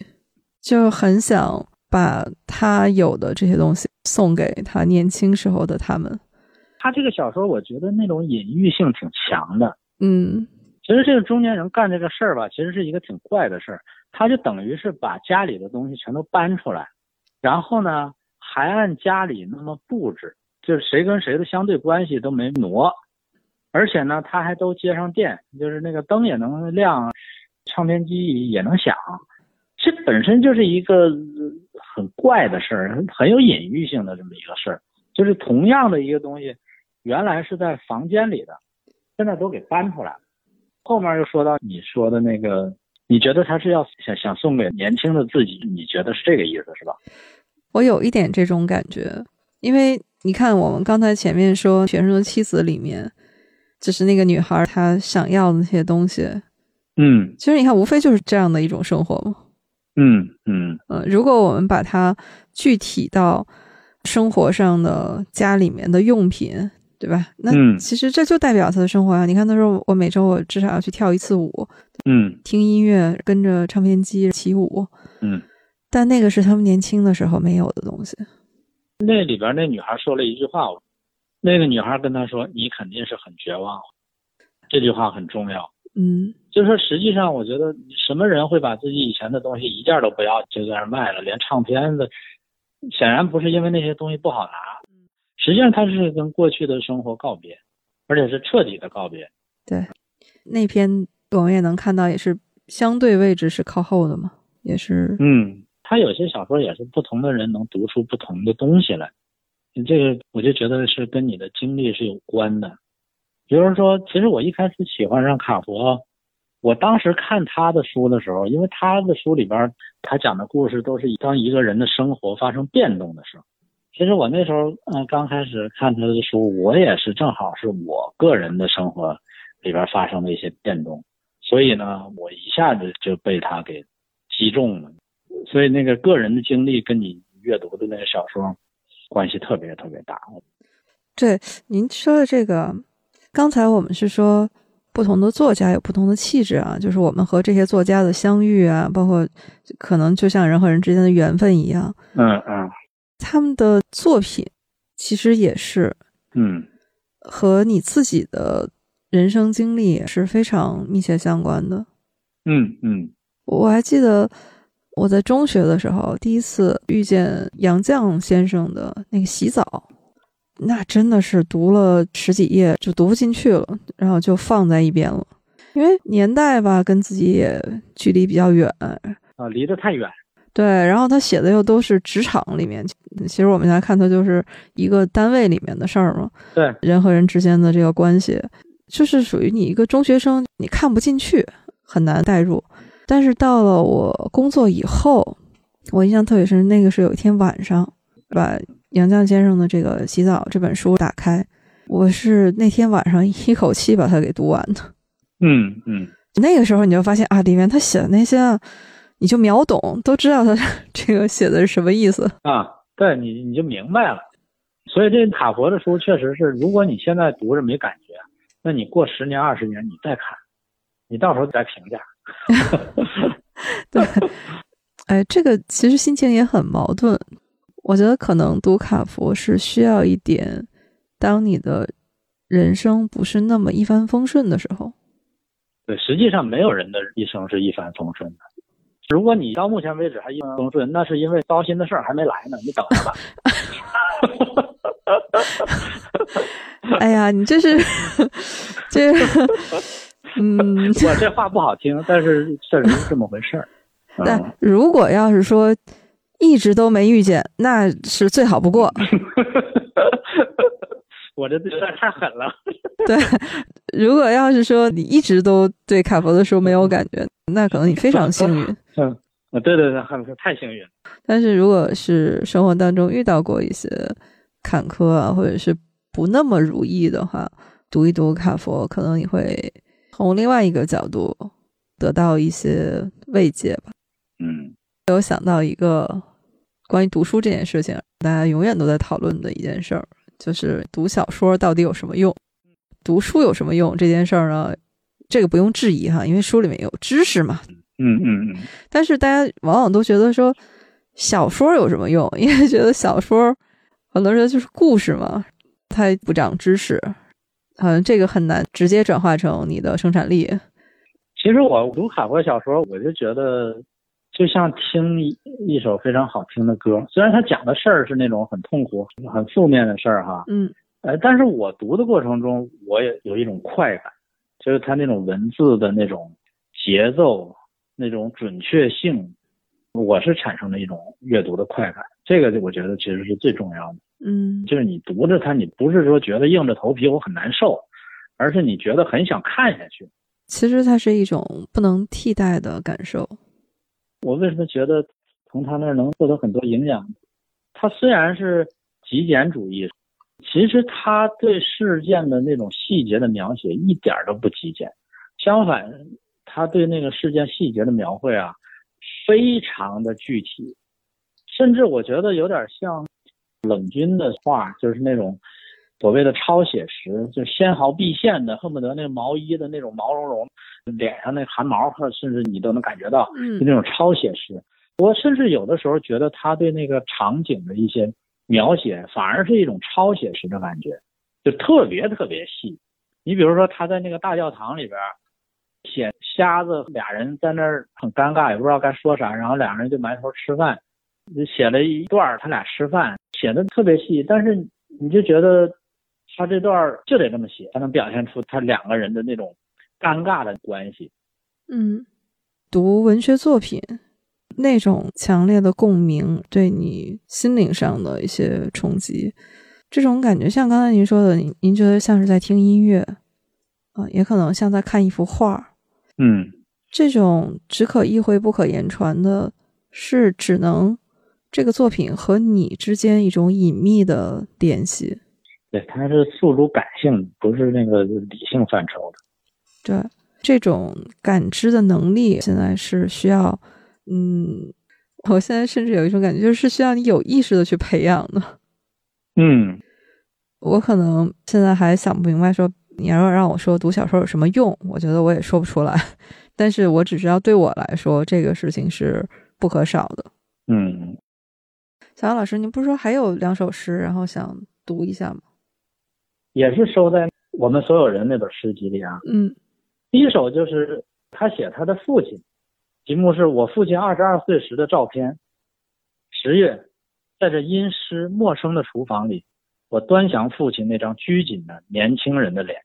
就很想。把他有的这些东西送给他年轻时候的他们。他这个小说，我觉得那种隐喻性挺强的。嗯，其实这个中年人干这个事儿吧，其实是一个挺怪的事儿。他就等于是把家里的东西全都搬出来，然后呢，还按家里那么布置，就是谁跟谁的相对关系都没挪，而且呢，他还都接上电，就是那个灯也能亮，唱片机也能响。这本身就是一个。很怪的事儿，很有隐喻性的这么一个事儿，就是同样的一个东西，原来是在房间里的，现在都给搬出来了。后面又说到你说的那个，你觉得他是要想想送给年轻的自己？你觉得是这个意思是吧？我有一点这种感觉，因为你看，我们刚才前面说《学生的妻子》里面，就是那个女孩她想要的那些东西，嗯其实你看，无非就是这样的一种生活嘛。嗯嗯呃，如果我们把它具体到生活上的家里面的用品，对吧？那嗯其实这就代表他的生活啊。你看，他说我每周我至少要去跳一次舞，嗯听音乐，跟着唱片机起舞。嗯。但那个是他们年轻的时候没有的东西。那里边那女孩说了一句话，那个女孩跟他说：“你肯定是很绝望。”这句话很重要。嗯就是说，实际上我觉得什么人会把自己以前的东西一件都不要就在那儿卖了，连唱片子，显然不是因为那些东西不好拿，实际上他是跟过去的生活告别，而且是彻底的告别。对那篇我们也能看到，也是相对位置是靠后的嘛，也是嗯，他有些小说也是不同的人能读出不同的东西来，这个我就觉得是跟你的经历是有关的。比如说，其实我一开始喜欢上卡佛，我当时看他的书的时候，因为他的书里边他讲的故事都是当一个人的生活发生变动的时候。其实我那时候，嗯、刚开始看他的书，我也是正好是我个人的生活里边发生的一些变动，所以呢，我一下子就被他给击中了。所以那个个人的经历跟你阅读的那个小说关系特别特别大。对您说的这个，刚才我们是说不同的作家有不同的气质啊，就是我们和这些作家的相遇啊，包括可能就像人和人之间的缘分一样，嗯嗯。他们的作品其实也是嗯。和你自己的人生经历是非常密切相关的。嗯嗯。我还记得我在中学的时候，第一次遇见杨绛先生的那个《洗澡》，那真的是读了十几页就读不进去了，然后就放在一边了。因为年代吧，跟自己也距离比较远，啊，离得太远。对，然后他写的又都是职场里面，其实我们来看，他就是一个单位里面的事儿嘛，对，人和人之间的这个关系，就是属于你一个中学生，你看不进去，很难代入。但是到了我工作以后，我印象特别深，那个是有一天晚上，把杨绛先生的这个《洗澡》这本书打开，我是那天晚上一口气把它给读完的。嗯嗯那个时候你就发现啊，里面他写的那些啊，你就秒懂，都知道他 这个写的是什么意思。啊，对你你就明白了。所以这塔佛的书确实是，如果你现在读着没感觉，那你过十年二十年你再看，你到时候再评价。对，哎，这个其实心情也很矛盾。我觉得可能读卡佛是需要一点，当你的人生不是那么一帆风顺的时候，对，实际上没有人的一生是一帆风顺的。如果你到目前为止还一帆风顺，那是因为糟心的事儿还没来呢，你等着吧。哎呀，你这是这，嗯，我这话不好听，但是确实是这么回事儿。但嗯如果要是说一直都没遇见，那是最好不过。我这有点太狠了。对，如果要是说你一直都对卡佛的书没有感觉，那可能你非常幸运。嗯，啊，对对对，很太幸运。但是如果是生活当中遇到过一些坎坷啊，或者是不那么如意的话，读一读卡佛，可能你会从另外一个角度得到一些慰藉吧。嗯有想到一个关于读书这件事情，大家永远都在讨论的一件事儿，就是读小说到底有什么用？读书有什么用？这件事儿呢，这个不用质疑哈，因为书里面有知识嘛。嗯嗯嗯，但是大家往往都觉得说小说有什么用？因为觉得小说很多人就是故事嘛，它不长知识，好像这个很难直接转化成你的生产力。其实我读卡佛小说，我就觉得就像听一一首非常好听的歌，虽然他讲的事儿是那种很痛苦、很负面的事儿哈，嗯呃，但是我读的过程中，我也有一种快感，就是他那种文字的那种节奏、那种准确性，我是产生了一种阅读的快感。这个我觉得其实是最重要的，嗯就是你读着它，你不是说觉得硬着头皮我很难受，而是你觉得很想看下去。其实它是一种不能替代的感受。我为什么觉得从他那儿能获得很多营养？他虽然是极简主义，其实他对事件的那种细节的描写一点都不极简，相反，他对那个事件细节的描绘啊，非常的具体，甚至我觉得有点像冷军的画，就是那种。所谓的超写实，就纤毫毕现的，恨不得那个毛衣的那种毛茸茸，脸上那汗毛，甚至你都能感觉到，就那种超写实。我甚至有的时候觉得他对那个场景的一些描写，反而是一种超写实的感觉，就特别特别细。你比如说他在那个大教堂里边写瞎子俩人在那儿很尴尬，也不知道该说啥，然后两人就埋头吃饭，就写了一段他俩吃饭，写的特别细，但是你就觉得。他这段就得这么写，才能表现出他两个人的那种尴尬的关系。嗯，读文学作品那种强烈的共鸣，对你心灵上的一些冲击，这种感觉像刚才您说的，您您觉得像是在听音乐啊，也可能像在看一幅画。嗯，这种只可意会不可言传的，是只能这个作品和你之间一种隐秘的联系。对，它是诉诸感性，不是那个理性范畴的。对，这种感知的能力现在是需要，嗯，我现在甚至有一种感觉，就是需要你有意识的去培养的。嗯，我可能现在还想不明白，说你要让我说读小说有什么用，我觉得我也说不出来。但是我只知道对我来说，这个事情是不可少的。嗯，小杨老师，您不是说还有两首诗，然后想读一下吗？也是收在我们所有人那本诗集里啊。嗯，第一首就是他写他的父亲，题目是我父亲二十二岁时的照片。十月，在这阴湿陌生的厨房里，我端详父亲那张拘谨的年轻人的脸。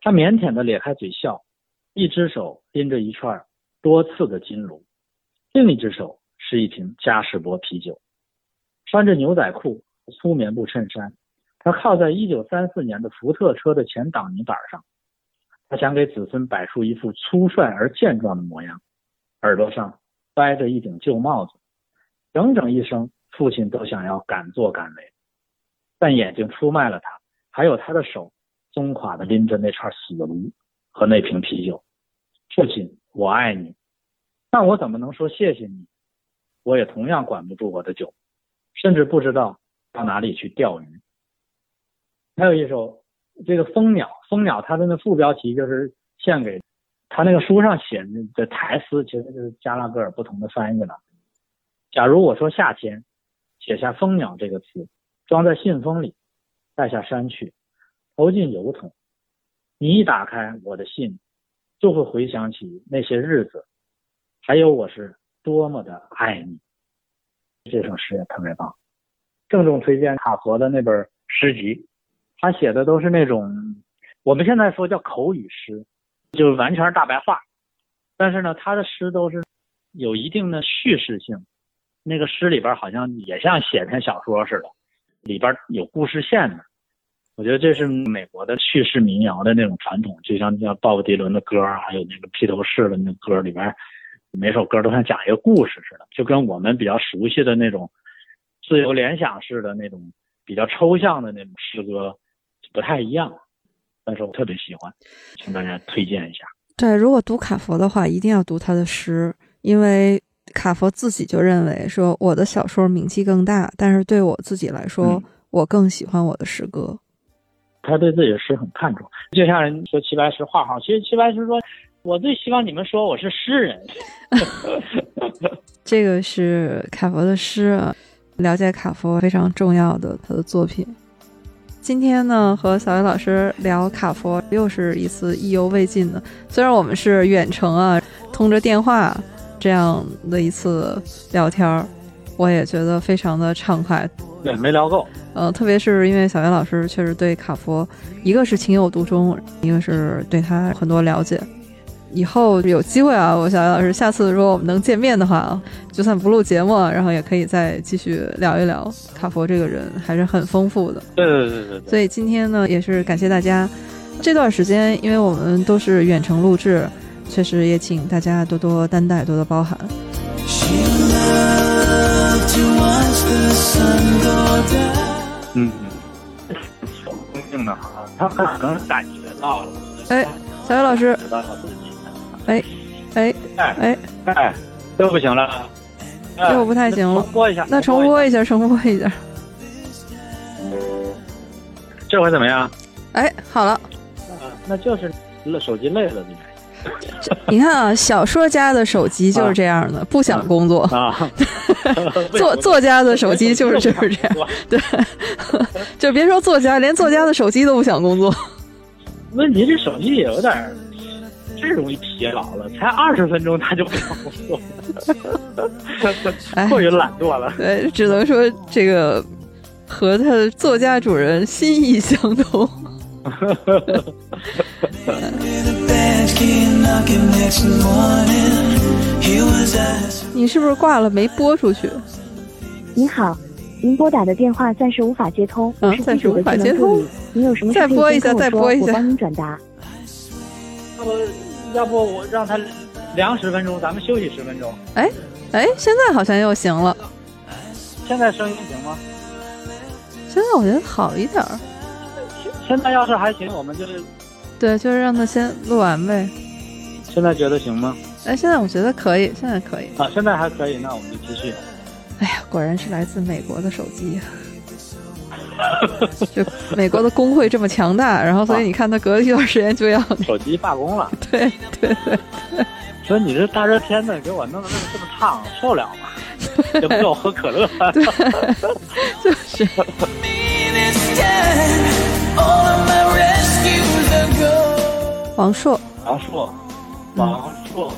他腼腆的咧开嘴笑，一只手拎着一串多刺的金炉，另一只手是一瓶嘉士伯啤酒，穿着牛仔裤、粗棉布衬衫。他靠在一九三四年的福特车的前挡泥板上，他想给子孙摆出一副粗率而健壮的模样，耳朵上掰着一顶旧帽子，整整一生，父亲都想要敢作敢为，但眼睛出卖了他，还有他的手，松垮的拎着那串死炉和那瓶啤酒。父亲，我爱你，但我怎么能说谢谢你？我也同样管不住我的酒，甚至不知道到哪里去钓鱼。还有一首这个蜂鸟，蜂鸟它的那副标题就是献给他那个书上写的台词，其实就是加拉格尔不同的翻译了。假如我说夏天，写下蜂鸟这个词，装在信封里，带下山去，投进邮筒，你一打开我的信，就会回想起那些日子，还有我是多么的爱你。这首诗也特别棒，郑重推荐卡佛的那本诗集。他写的都是那种我们现在说叫口语诗，就是完全是大白话。但是呢，他的诗都是有一定的叙事性，那个诗里边好像也像写篇小说似的，里边有故事线的。我觉得这是美国的叙事民谣的那种传统，就像像鲍勃迪伦的歌，还有那个披头士的那歌里边，每首歌都像讲一个故事似的，就跟我们比较熟悉的那种自由联想式的那种比较抽象的那种诗歌。不太一样，但是我特别喜欢，请大家推荐一下。对，如果读卡佛的话，一定要读他的诗，因为卡佛自己就认为说，我的小说名气更大，但是对我自己来说，我更喜欢我的诗歌。他对自己的诗很看重，就像人说齐白石画好，其实齐白石说，我最希望你们说我是诗人。这个是卡佛的诗，了解卡佛非常重要的他的作品。今天呢，和小袁老师聊卡佛，又是一次意犹未尽的。虽然我们是远程啊，通着电话这样的一次聊天儿我也觉得非常的畅快。对，没聊够。呃，特别是因为小袁老师确实对卡佛，一个是情有独钟，一个是对他很多了解。以后有机会啊，我小杨老师，下次如果我们能见面的话，就算不录节目，然后也可以再继续聊一聊卡佛这个人，还是很丰富的。对对对对。所以今天呢，也是感谢大家这段时间，因为我们都是远程录制，确实也请大家多多担待，多多包涵。嗯，手工性的好，他可能感觉到了。哎，小雨老师。哎，哎，哎哎，哎，又不行了，又不太行了重播一下，那重播一下，重播一下。这回怎么样？哎，好了，啊，那就是手机累了，你。你看啊，小说家的手机就是这样的，不想工作啊。作作家的手机就是就是这样，对，就别说作家，连作家的手机都不想工作。问题这手机也有点太容易疲劳了，才二十分钟他就不想工作，过于懒惰了。对，只能说这个和他的作家主人心意相通。你是不是挂了没拨出去？您好，您拨打的电话暂时无法接通，嗯，暂时无法接通。您有什么再拨一下，再拨一下，我帮您转达。要不，要不我让他凉十分钟，咱们休息十分钟。哎，哎，现在好像又行了。现在声音行吗？现在我觉得好一点。现现在要是还行，我们就是。对，就是让他先录完呗。现在觉得行吗？哎，现在我觉得可以，现在可以啊，现在还可以，那我们就继续。哎呀，果然是来自美国的手机，就美国的工会这么强大，然后所以你看，他隔了一段时间就要手机罢工了。对 对对，说你这大热天的给我弄得这么烫，受了吗？也不叫我喝可乐。对，就是。王硕，王硕，王硕，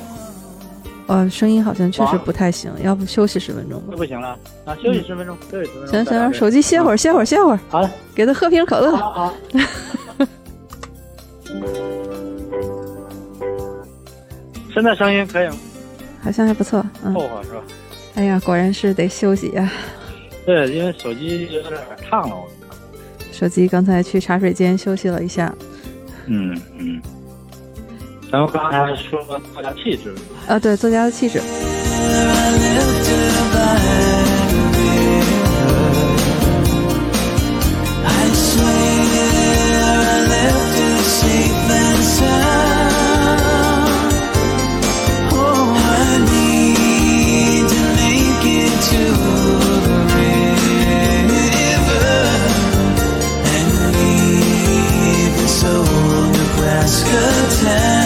呃，声音好像确实不太行，要不休息十分钟吧？不行了啊，休息十分钟，休息十分钟。行行，手机歇会儿，歇会儿，歇会儿。好，给他喝瓶可乐。好。现在声音可以吗？好像还不错，嗯凑合是吧？哎呀，果然是得休息呀。对，因为手机有点烫了。手机刚才去茶水间休息了一下。嗯嗯，然后刚才说作家气质呃对作家的气质 time.